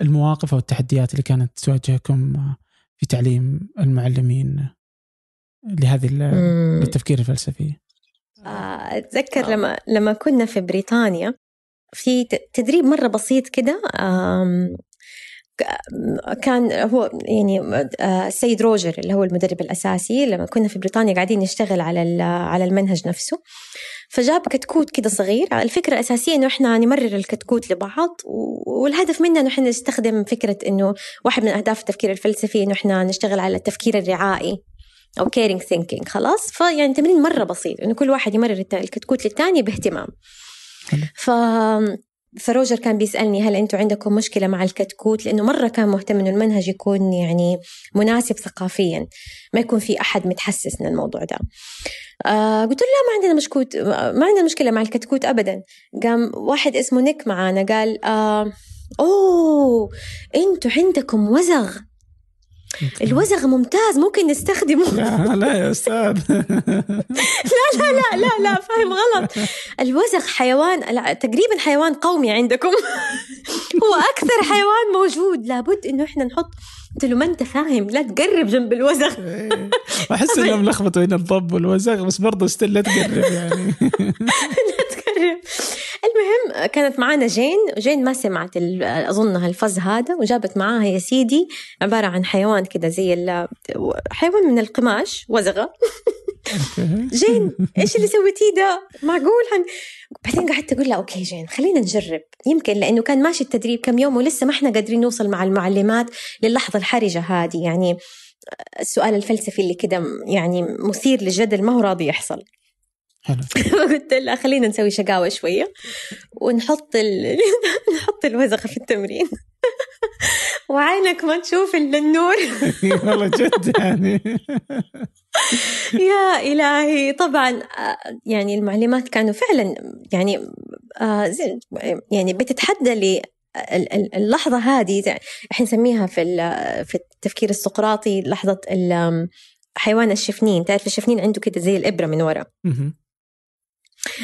المواقف أو التحديات اللي كانت تواجهكم في تعليم المعلمين. لهذه التفكير الفلسفي. آه، أتذكر لما لما كنا في بريطانيا في تدريب مرة بسيط كده كان هو يعني آه، السيد روجر اللي هو المدرب الأساسي لما كنا في بريطانيا قاعدين نشتغل على على المنهج نفسه. فجاب كتكوت كده صغير. الفكرة الأساسية إنه إحنا نمرر الكتكوت لبعض والهدف منه إنه إحنا نستخدم فكرة إنه واحد من أهداف التفكير الفلسفي إنه إحنا نشتغل على التفكير الرعائي. أو caring thinking خلاص؟ فيعني تمرين مرة بسيط إنه كل واحد يمرر الكتكوت للثاني باهتمام. ف فروجر كان بيسألني هل أنتم عندكم مشكلة مع الكتكوت؟ لأنه مرة كان مهتم أنه المنهج يكون يعني مناسب ثقافيا ما يكون في أحد متحسس من الموضوع ده. آه قلت له لا ما عندنا مشكلة ما عندنا مشكلة مع الكتكوت أبدا. قام واحد اسمه نيك معانا قال آه أوه أنتوا عندكم وزغ. الوزغ ممتاز ممكن نستخدمه. لا, لا يا أستاذ. لا لا لا لا لا فاهم غلط. الوزغ حيوان تقريبا حيوان قومي عندكم. هو أكثر حيوان موجود. لابد إنه إحنا نحط قلت له ما أنت فاهم لا تقرب جنب الوزغ. إيه. أحس إنهم لخبطوا هنا الضب والوزغ بس برضه still لا تقرب يعني. المهم كانت معانا جين جين ما سمعت اظنها الفز هذا وجابت معاها يا سيدي عبارة عن حيوان كده زي حيوان من القماش وزغة. جين إيش اللي سويتيه ده؟ معقول؟ هن... بعدين قعدت أقول لها okay جين خلينا نجرب. يمكن لأنه كان ماشي التدريب كم يوم ولسه ما إحنا قادرين نوصل مع المعلمات للحظة الحرجة هذه يعني السؤال الفلسفي اللي كده يعني مثير للجدل ما هو راضي يحصل. حلو. فقلت لها خلينا نسوي شقاوة شوية ونحط ال... نحط الوزغة في التمرين. وعينك ما تشوف إلا النور. والله جد يعني. يا إلهي. طبعا يعني المعلمات كانوا فعلا يعني يعني بتتحدى لي اللحظة هذه إحنا نسميها في في التفكير السقراطي لحظة حيوان الشفنين. تعرف الشفنين عنده كده زي الإبرة من ورا.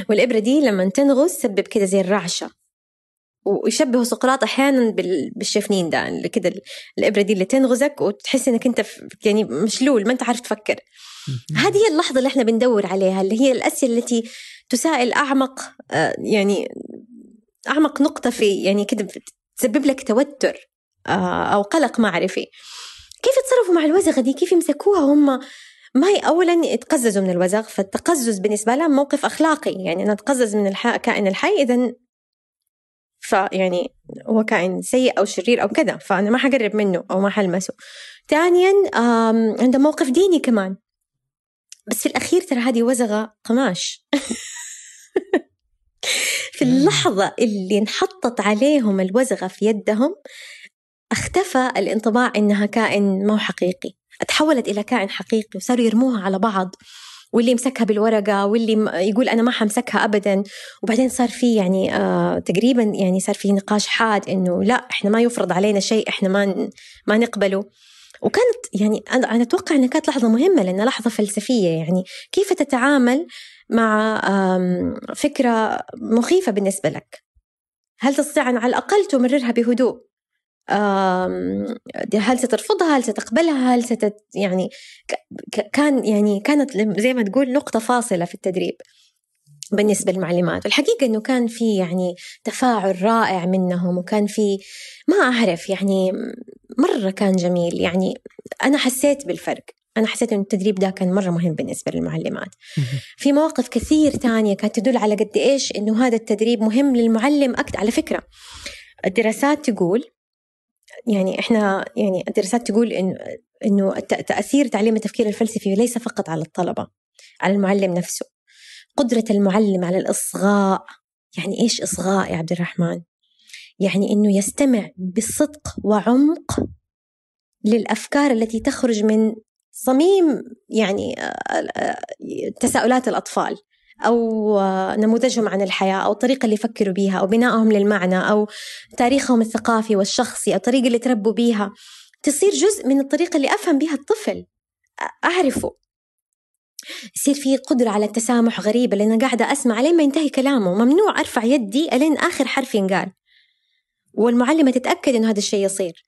والإبرة دي لما تنغص تسبب كده زي الرعشة. ويشبهوا سقراط أحيانا بالشفنين ده كده الإبرة دي اللي تنغزك وتحس إنك أنت يعني مشلول ما أنت عارف تفكر. هذه هي اللحظة اللي إحنا بندور عليها اللي هي الأسئلة التي تسائل أعمق آه، يعني أعمق نقطة في يعني كده تسبب لك توتر آه، أو قلق معرفي. كيف تصرفوا مع الوزغة دي؟ كيف يمسكوها هم؟ ما هي اولا يتقززوا من الوزغ فالتقزز بالنسبة لهم موقف أخلاقي. يعني أنا أتقزز من الكائن الحي اذا فيعني هو كائن سيء أو شرير أو كذا فأنا ما حقرب منه أو ما حلمسه. ثانيا عنده موقف ديني كمان. بس في الأخير ترى هذه وزغة قماش. في اللحظة اللي انحطت عليهم الوزغة في يدهم اختفى الانطباع إنها كائن مو حقيقي. تحولت إلى كائن حقيقي وصاروا يرموها على بعض واللي يمسكها بالورقة واللي يقول أنا ما حمسكها أبدا. وبعدين صار في يعني آه تقريبا يعني صار في نقاش حاد إنه لا إحنا ما يفرض علينا شيء إحنا ما ما نقبله. وكانت يعني أنا أتوقع أنها كانت لحظة مهمة لأنها لحظة فلسفية يعني. كيف تتعامل مع فكرة مخيفة بالنسبة لك؟ هل تستطيع على الأقل تمررها بهدوء؟ هل سترفضها؟ هل ستقبلها؟ هل ستت يعني كان يعني كانت زي ما تقول نقطة فاصلة في التدريب بالنسبة للمعلمات. والحقيقة أنه كان في يعني تفاعل رائع منهم وكان في ما أعرف يعني مرة كان جميل. يعني أنا حسيت بالفرق. أنا حسيت أن التدريب ده كان مرة مهم بالنسبة للمعلمات. في مواقف كثير تانية كانت تدل على قد إيش أنه هذا التدريب مهم للمعلم أكثر على فكرة الدراسات تقول يعني إحنا يعني الدراسات تقول إنه انه تأثير تعليم التفكير الفلسفي ليس فقط على الطلبة على المعلم نفسه. قدرة المعلم على الإصغاء يعني إيش إصغاء يا عبد الرحمن؟ يعني إنه يستمع بصدق وعمق للأفكار التي تخرج من صميم يعني آه، آه، تساؤلات الأطفال. أو نموذجهم عن الحياة أو الطريقة اللي يفكروا بيها أو بنائهم للمعنى أو تاريخهم الثقافي والشخصي الطريقة اللي تربوا بيها. تصير جزء من الطريقة اللي أفهم بها الطفل. أعرفه. يصير في قدرة على التسامح غريبة لأن قاعدة أسمع لين ما ينتهي كلامه. ممنوع أرفع يدي ألين آخر حرف ينقال. والمعلمة تتأكد إنه هذا الشيء يصير.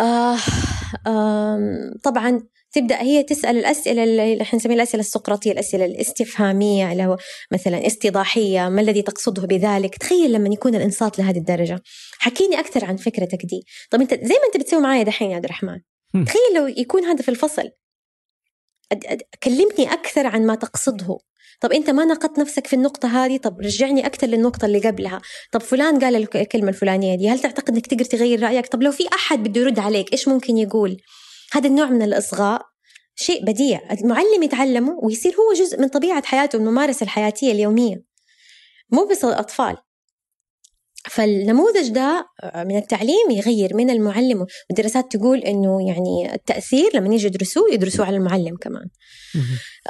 آه طبعا تبدأ هي تسأل الأسئلة اللي إحنا نسميها الأسئلة السقراطية الأسئلة الاستفهامية اللي هو مثلا استيضاحيه ما الذي تقصده بذلك؟ تخيل لما يكون الإنصات لهذه الدرجة. حكيني أكثر عن فكرتك دي. طب أنت زي ما أنت بتسوي معايا دحين يا عبد الرحمن تخيل لو يكون هذا في الفصل. كلمني أكثر عن ما تقصده. طب أنت ما نقدت نفسك في النقطة هذه؟ طب رجعني أكثر للنقطة اللي قبلها. طب فلان قال الكلمة الفلانية دي هل تعتقد إنك تقدر تغير رأيك؟ طب لو في أحد بده يرد عليك إيش ممكن يقول؟ هذا النوع من الإصغاء شيء بديع. المعلم يتعلمه ويصير هو جزء من طبيعة حياته الممارسة الحياتية اليومية. مو بس الأطفال. فالنموذج ده من التعليم يغير من المعلم والدراسات تقول إنه يعني التأثير لما يجي يدرسوه يدرسوه على المعلم كمان.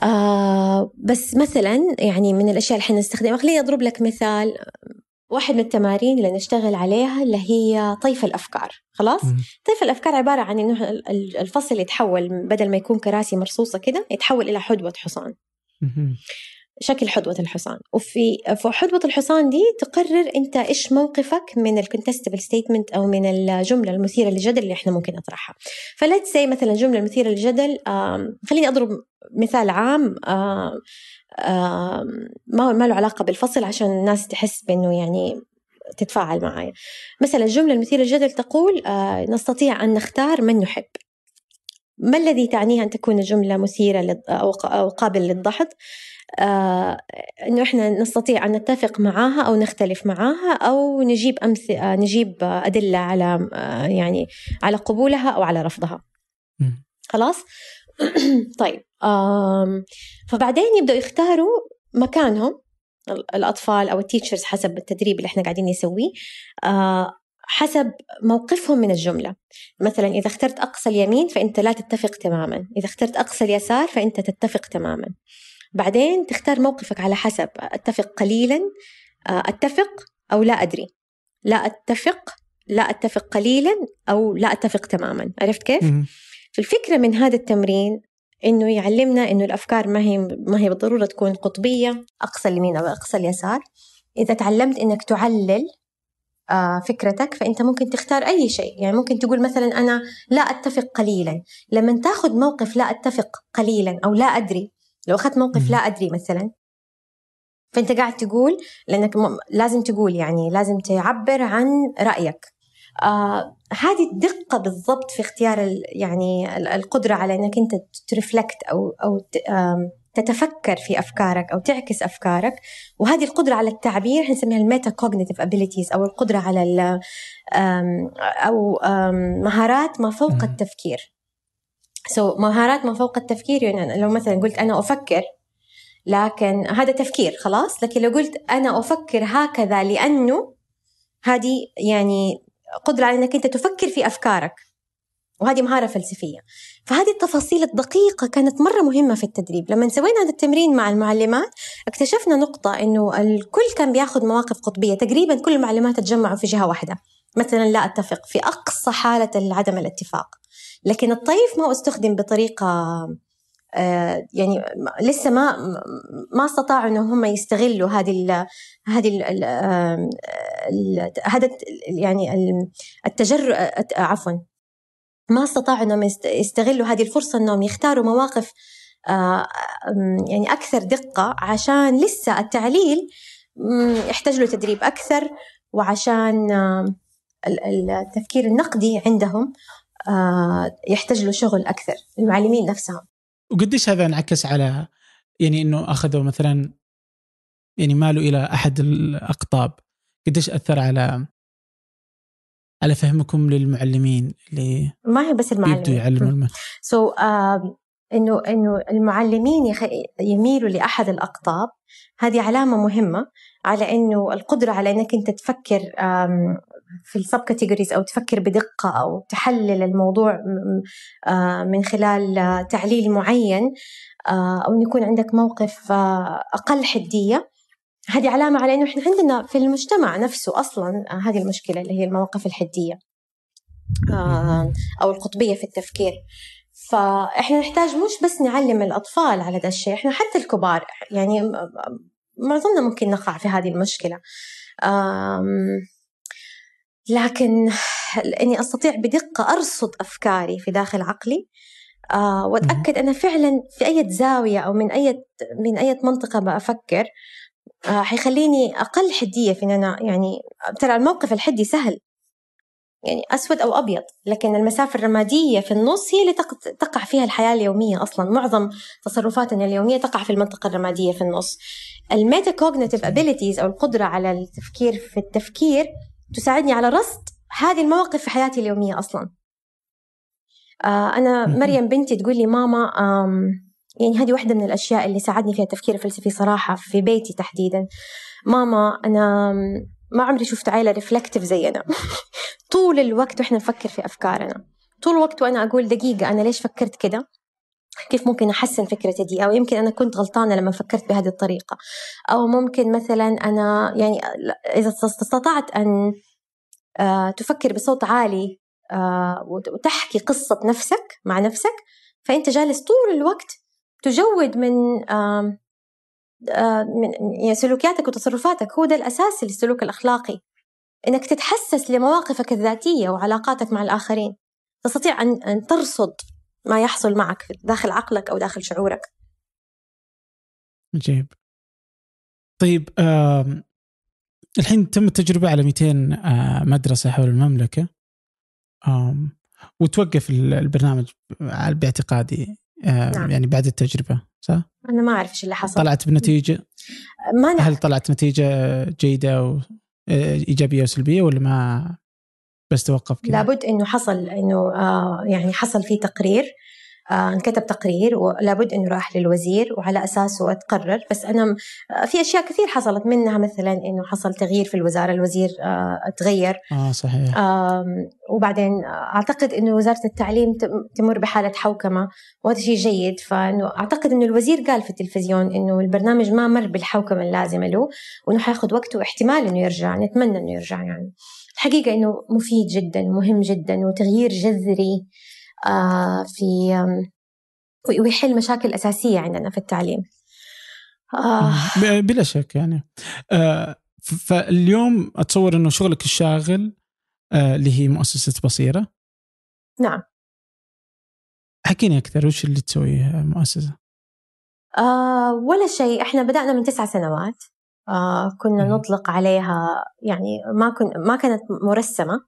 آه بس مثلا يعني من الأشياء اللي إحنا نستخدمها خليني أضرب لك مثال. واحد من التمارين اللي نشتغل عليها اللي هي طيف الأفكار خلاص مم. طيف الأفكار عبارة عن إنه الفصل يتحول بدل ما يكون كراسي مرصوصة كده يتحول إلى حدوة حصان مم. شكل حدوة الحصان. وفي في حدوة الحصان دي تقرر أنت إيش موقفك من ال contestable statement أو من الجملة المثيرة للجدل اللي إحنا ممكن نطرحها. ف let's say مثلا جملة مثيرة للجدل خليني أضرب مثال عام ما ما له علاقة بالفصل عشان الناس تحس بأنه يعني تتفاعل معايا. مثلا الجملة المثيرة للجدل تقول آه، نستطيع أن نختار من نحب. ما الذي تعنيه أن تكون الجملة مثيرة أو قابل للضحك؟ آه إنه إحنا نستطيع أن نتفق معاها أو نختلف معاها أو نجيب امس آه نجيب أدلة على آه يعني على قبولها أو على رفضها. خلاص؟ طيب فبعدين يبدأوا يختاروا مكانهم الأطفال أو التيتشرز حسب التدريب اللي إحنا قاعدين نسويه آه، حسب موقفهم من الجملة. مثلا إذا اخترت أقصى اليمين فأنت لا تتفق تماما إذا اخترت أقصى اليسار فأنت تتفق تماما. بعدين تختار موقفك على حسب أتفق قليلا آه، أتفق أو لا أدري. لا أتفق لا أتفق قليلا أو لا أتفق تماما. عرفت كيف؟ فالفكرة من هذا التمرين إنه يعلمنا إنه الأفكار ما هي ما هي بالضرورة تكون قطبية أقصى اليمين أو أقصى اليسار. إذا تعلمت إنك تعلل آه، فكرتك فأنت ممكن تختار أي شيء. يعني ممكن تقول مثلا أنا لا أتفق قليلا. لما تاخذ موقف لا أتفق قليلا أو لا أدري لو أخذت موقف لا أدري مثلا فأنت قاعد تقول لأنك لازم تقول يعني لازم تعبر عن رأيك. آه هذه الدقة بالضبط في اختيار يعني القدرة على إنك أنت ترفلكت أو أو تتفكر في أفكارك أو تعكس أفكارك. وهذه القدرة على التعبير نسميها ال metacognitive abilities أو القدرة على أو مهارات ما فوق التفكير. so so, مهارات ما فوق التفكير يعني لو مثلا قلت أنا أفكر لكن هذا تفكير خلاص لكن لو قلت أنا أفكر هكذا لأنه هذه يعني قدرة على أنك أنت تفكر في أفكارك. وهذه مهارة فلسفية. فهذه التفاصيل الدقيقة كانت مرة مهمة في التدريب. لما سوينا هذا التمرين مع المعلمات اكتشفنا نقطة أنه الكل كان بياخذ مواقف قطبية. تقريبا كل المعلمات تجمعوا في جهة واحدة. مثلا لا أتفق في أقصى حالة عدم الاتفاق. لكن الطيف ما أستخدم بطريقة آه، يعني لسه ما ما استطاعوا إنهم هم يستغلوا هذه ال هذه ال هذا يعني التجرؤ عفوا ما استطاعوا إنهم يستغلوا هذه الفرصة إنهم يختاروا مواقف آه، يعني أكثر دقة عشان لسه التعليل يحتاج له تدريب أكثر وعشان التفكير النقدي عندهم. آه، يحتاج له شغل أكثر المعلمين نفسهم. وقديش هذا انعكس على يعني إنه أخذوا مثلا يعني مالوا إلى أحد الأقطاب؟ قديش أثر على على فهمكم للمعلمين اللي ما هي بس المعلمين. يبدوا يعلموا so so, uh, إنه إنه المعلمين يخ... يميلوا لأحد الأقطاب هذه علامة مهمة على إنه القدرة على إنك أنت تفكر في ال subcategories أو تفكر بدقة أو تحلل الموضوع آه، من خلال تعليل معين آه، أو يكون عندك موقف آه، أقل حدية. هذه علامة على إنه إحنا عندنا في المجتمع نفسه أصلا هذه المشكلة اللي هي المواقف الحدية أو القطبية في التفكير. فإحنا نحتاج مش بس نعلم الأطفال على هذا الشيء إحنا حتى الكبار يعني معظمنا ممكن نقع في هذه المشكلة. لكن إني أستطيع بدقة أرصد أفكاري في داخل عقلي آه وأتأكد أنا فعلا في أي زاوية أو من أي من أي منطقة بفكر آه حيخليني أقل حدية في إن أنا يعني ترى الموقف الحدي سهل. يعني أسود أو أبيض لكن المسافة الرمادية في النص هي اللي تقع فيها الحياة اليومية أصلا. معظم تصرفاتنا اليومية تقع في المنطقة الرمادية في النص. ال metacognitive abilities أو القدرة على التفكير في التفكير تساعدني على رصد هذه المواقف في حياتي اليومية أصلا. آه أنا مريم بنتي تقول لي ماما يعني هذه واحدة من الأشياء اللي ساعدني فيها التفكير الفلسفي صراحة في بيتي تحديدا. ماما أنا ما عمري شفت عائلة ريفلكتيف زينا. طول الوقت وإحنا نفكر في أفكارنا. طول الوقت وأنا أقول دقيقة أنا ليش فكرت كده؟ كيف ممكن أحسن فكرتي دي؟ أو يمكن أنا كنت غلطانة لما فكرت بهذه الطريقة. أو ممكن مثلا أنا يعني إذا استطعت أن آه، تفكر بصوت عالي آه، وتحكي قصة نفسك مع نفسك فأنت جالس طول الوقت تجود من من يعني سلوكياتك وتصرفاتك. هو ده الأساس للسلوك الأخلاقي. إنك تتحسس لمواقفك الذاتية وعلاقاتك مع الآخرين. تستطيع أن ترصد ما يحصل معك داخل عقلك أو داخل شعورك عجيب طيب آه الحين تم التجربة على 200 آه مدرسة حول المملكة آه وتوقف البرنامج باعتقادي آه نعم. يعني بعد التجربة صح؟ أنا ما أعرف إيش اللي حصل طلعت بنتيجة ما نعرف. هل طلعت نتيجة جيدة و آه، إيجابية وسلبية ولا ما بس توقف كذا؟ لابد إنه حصل إنه آه يعني حصل في تقرير آه، انكتب تقرير ولابد إنه راح للوزير وعلى أساسه أتقرر. بس أنا آه، في أشياء كثير حصلت منها مثلا إنه حصل تغيير في الوزارة الوزير تغير. آه صحيح. وبعدين أعتقد إنه وزارة التعليم تمر بحالة حوكمة وهذا شيء جيد. فإنه أعتقد إنه الوزير قال في التلفزيون إنه البرنامج ما مر بالحوكمة اللازمة له وإنه حياخذ وقته واحتمال إنه يرجع نتمنى إنه يرجع يعني. الحقيقة إنه مفيد جدا مهم جدا وتغيير جذري آه، في ويحل مشاكل أساسية عندنا في التعليم. آه. بلا شك يعني. آه، فاليوم أتصور أنه شغلك الشاغل اللي هي مؤسسة بصيرة. نعم. حكيني أكثر وش اللي تسويه المؤسسة آه ولا شيء. إحنا بدأنا من تسع سنوات. آه كنا نطلق عليها يعني ما كن ما كانت مرسمة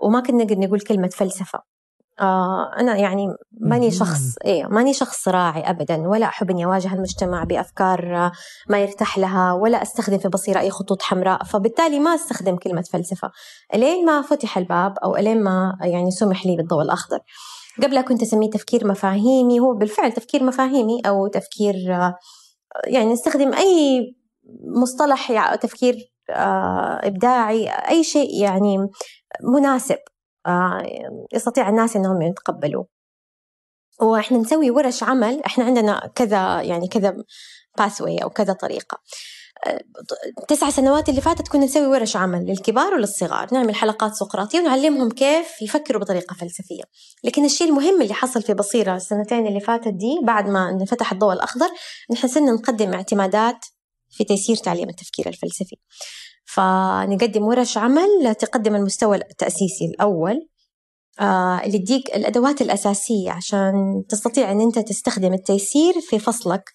وما كنا نقدر نقول كلمة فلسفة. آه أنا يعني ماني شخص إيه ماني شخص راعي أبدا ولا أحب إني أواجه المجتمع بأفكار ما يرتاح لها ولا أستخدم في بصيرة أي خطوط حمراء. فبالتالي ما أستخدم كلمة فلسفة. ألين ما فتح الباب أو ألين ما يعني سمح لي بالضوء الأخضر. قبلها كنت أسميه تفكير مفاهيمي هو بالفعل تفكير مفاهيمي أو تفكير يعني نستخدم أي مصطلح يعني تفكير آه، إبداعي أي شيء يعني مناسب آه، يستطيع الناس إنهم يتقبلوا وإحنا نسوي ورش عمل إحنا عندنا كذا يعني كذا باثوي أو كذا طريقة. تسع سنوات اللي فاتت كنا نسوي ورش عمل للكبار وللصغار نعمل حلقات سقراطية ونعلمهم كيف يفكروا بطريقة فلسفية. لكن الشيء المهم اللي حصل في بصيرة السنتين اللي فاتت دي بعد ما انفتح الضوء الأخضر نحن صرنا نقدم اعتمادات في تيسير تعليم التفكير الفلسفي. فنقدم ورش عمل تقدم المستوى التأسيسي الأول آه اللي تديك الأدوات الأساسية عشان تستطيع أن أنت تستخدم التيسير في فصلك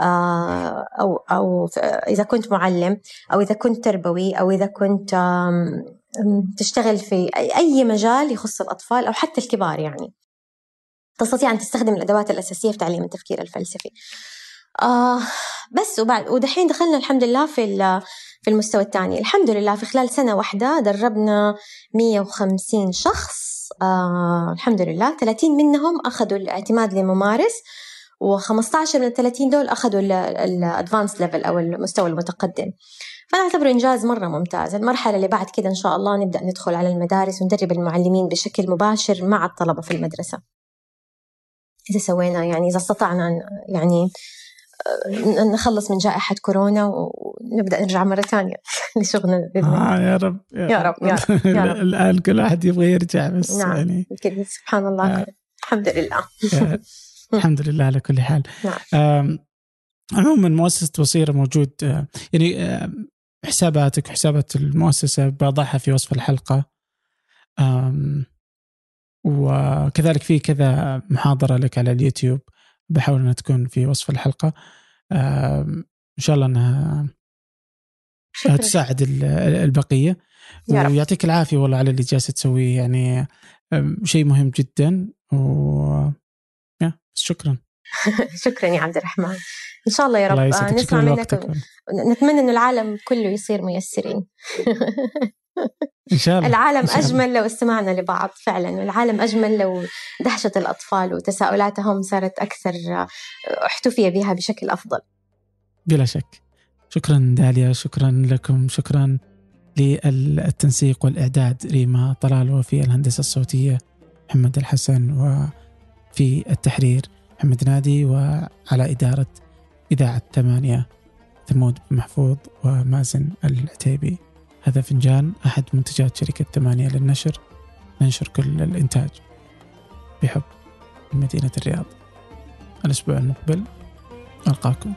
آه أو أو إذا كنت معلم أو إذا كنت تربوي أو إذا كنت تشتغل في أي مجال يخص الأطفال أو حتى الكبار يعني. تستطيع أن تستخدم الأدوات الأساسية في تعليم التفكير الفلسفي. آه بس وبعد ودحين دخلنا الحمد لله في في المستوى الثاني. الحمد لله في خلال سنة واحدة دربنا 150 شخص آه الحمد لله. 30 منهم أخذوا الاعتماد لممارس و15 من ال 30 دول أخذوا ال advanced level أو المستوى المتقدم. فأنا أعتبره إنجاز مرة ممتاز. المرحلة اللي بعد كده إن شاء الله نبدأ ندخل على المدارس وندرب المعلمين بشكل مباشر مع الطلبة في المدرسة. إذا سوينا يعني إذا استطعنا يعني نخلص من جائحة كورونا ونبدأ نرجع مرة ثانية لشغلنا آه يا رب يا, رب, يا رب, يا رب. الآن كل واحد يبغى يرجع بس نعم. يعني. سبحان الله. آه. الحمد لله. الحمد لله على كل حال. نعم. عموما مؤسسة بصيرة موجود آه، يعني حساباتك وحسابات المؤسسة بضعها في وصف الحلقة. وكذلك في كذا محاضرة لك على اليوتيوب. بحاول أنها تكون في وصف الحلقة. إن شاء الله أنها شكرا. تساعد البقية. ويعطيك العافية والله على اللي جالسة تسويه يعني شيء مهم جدا. و شكرا. شكرا يا عبد الرحمن. إن شاء الله يا رب. الله نسمع منك. نتمنى انه العالم كله يصير ميسرين. إن شاء الله العالم شاء الله. أجمل لو استمعنا لبعض فعلا. العالم أجمل لو دهشة الأطفال وتساؤلاتهم صارت أكثر احتفي بها بشكل أفضل. بلا شك. شكرا داليا شكرا لكم شكرا للتنسيق والإعداد. ريما طلال وفي الهندسة الصوتية محمد الحسن وفي التحرير محمد نادي وعلى إدارة إذاعة ثمانية ثمود محفوظ ومازن العتيبي. هذا فنجان أحد منتجات شركة ثمانية للنشر. ننشر كل الإنتاج بحب من مدينة الرياض. الأسبوع المقبل ألقاكم.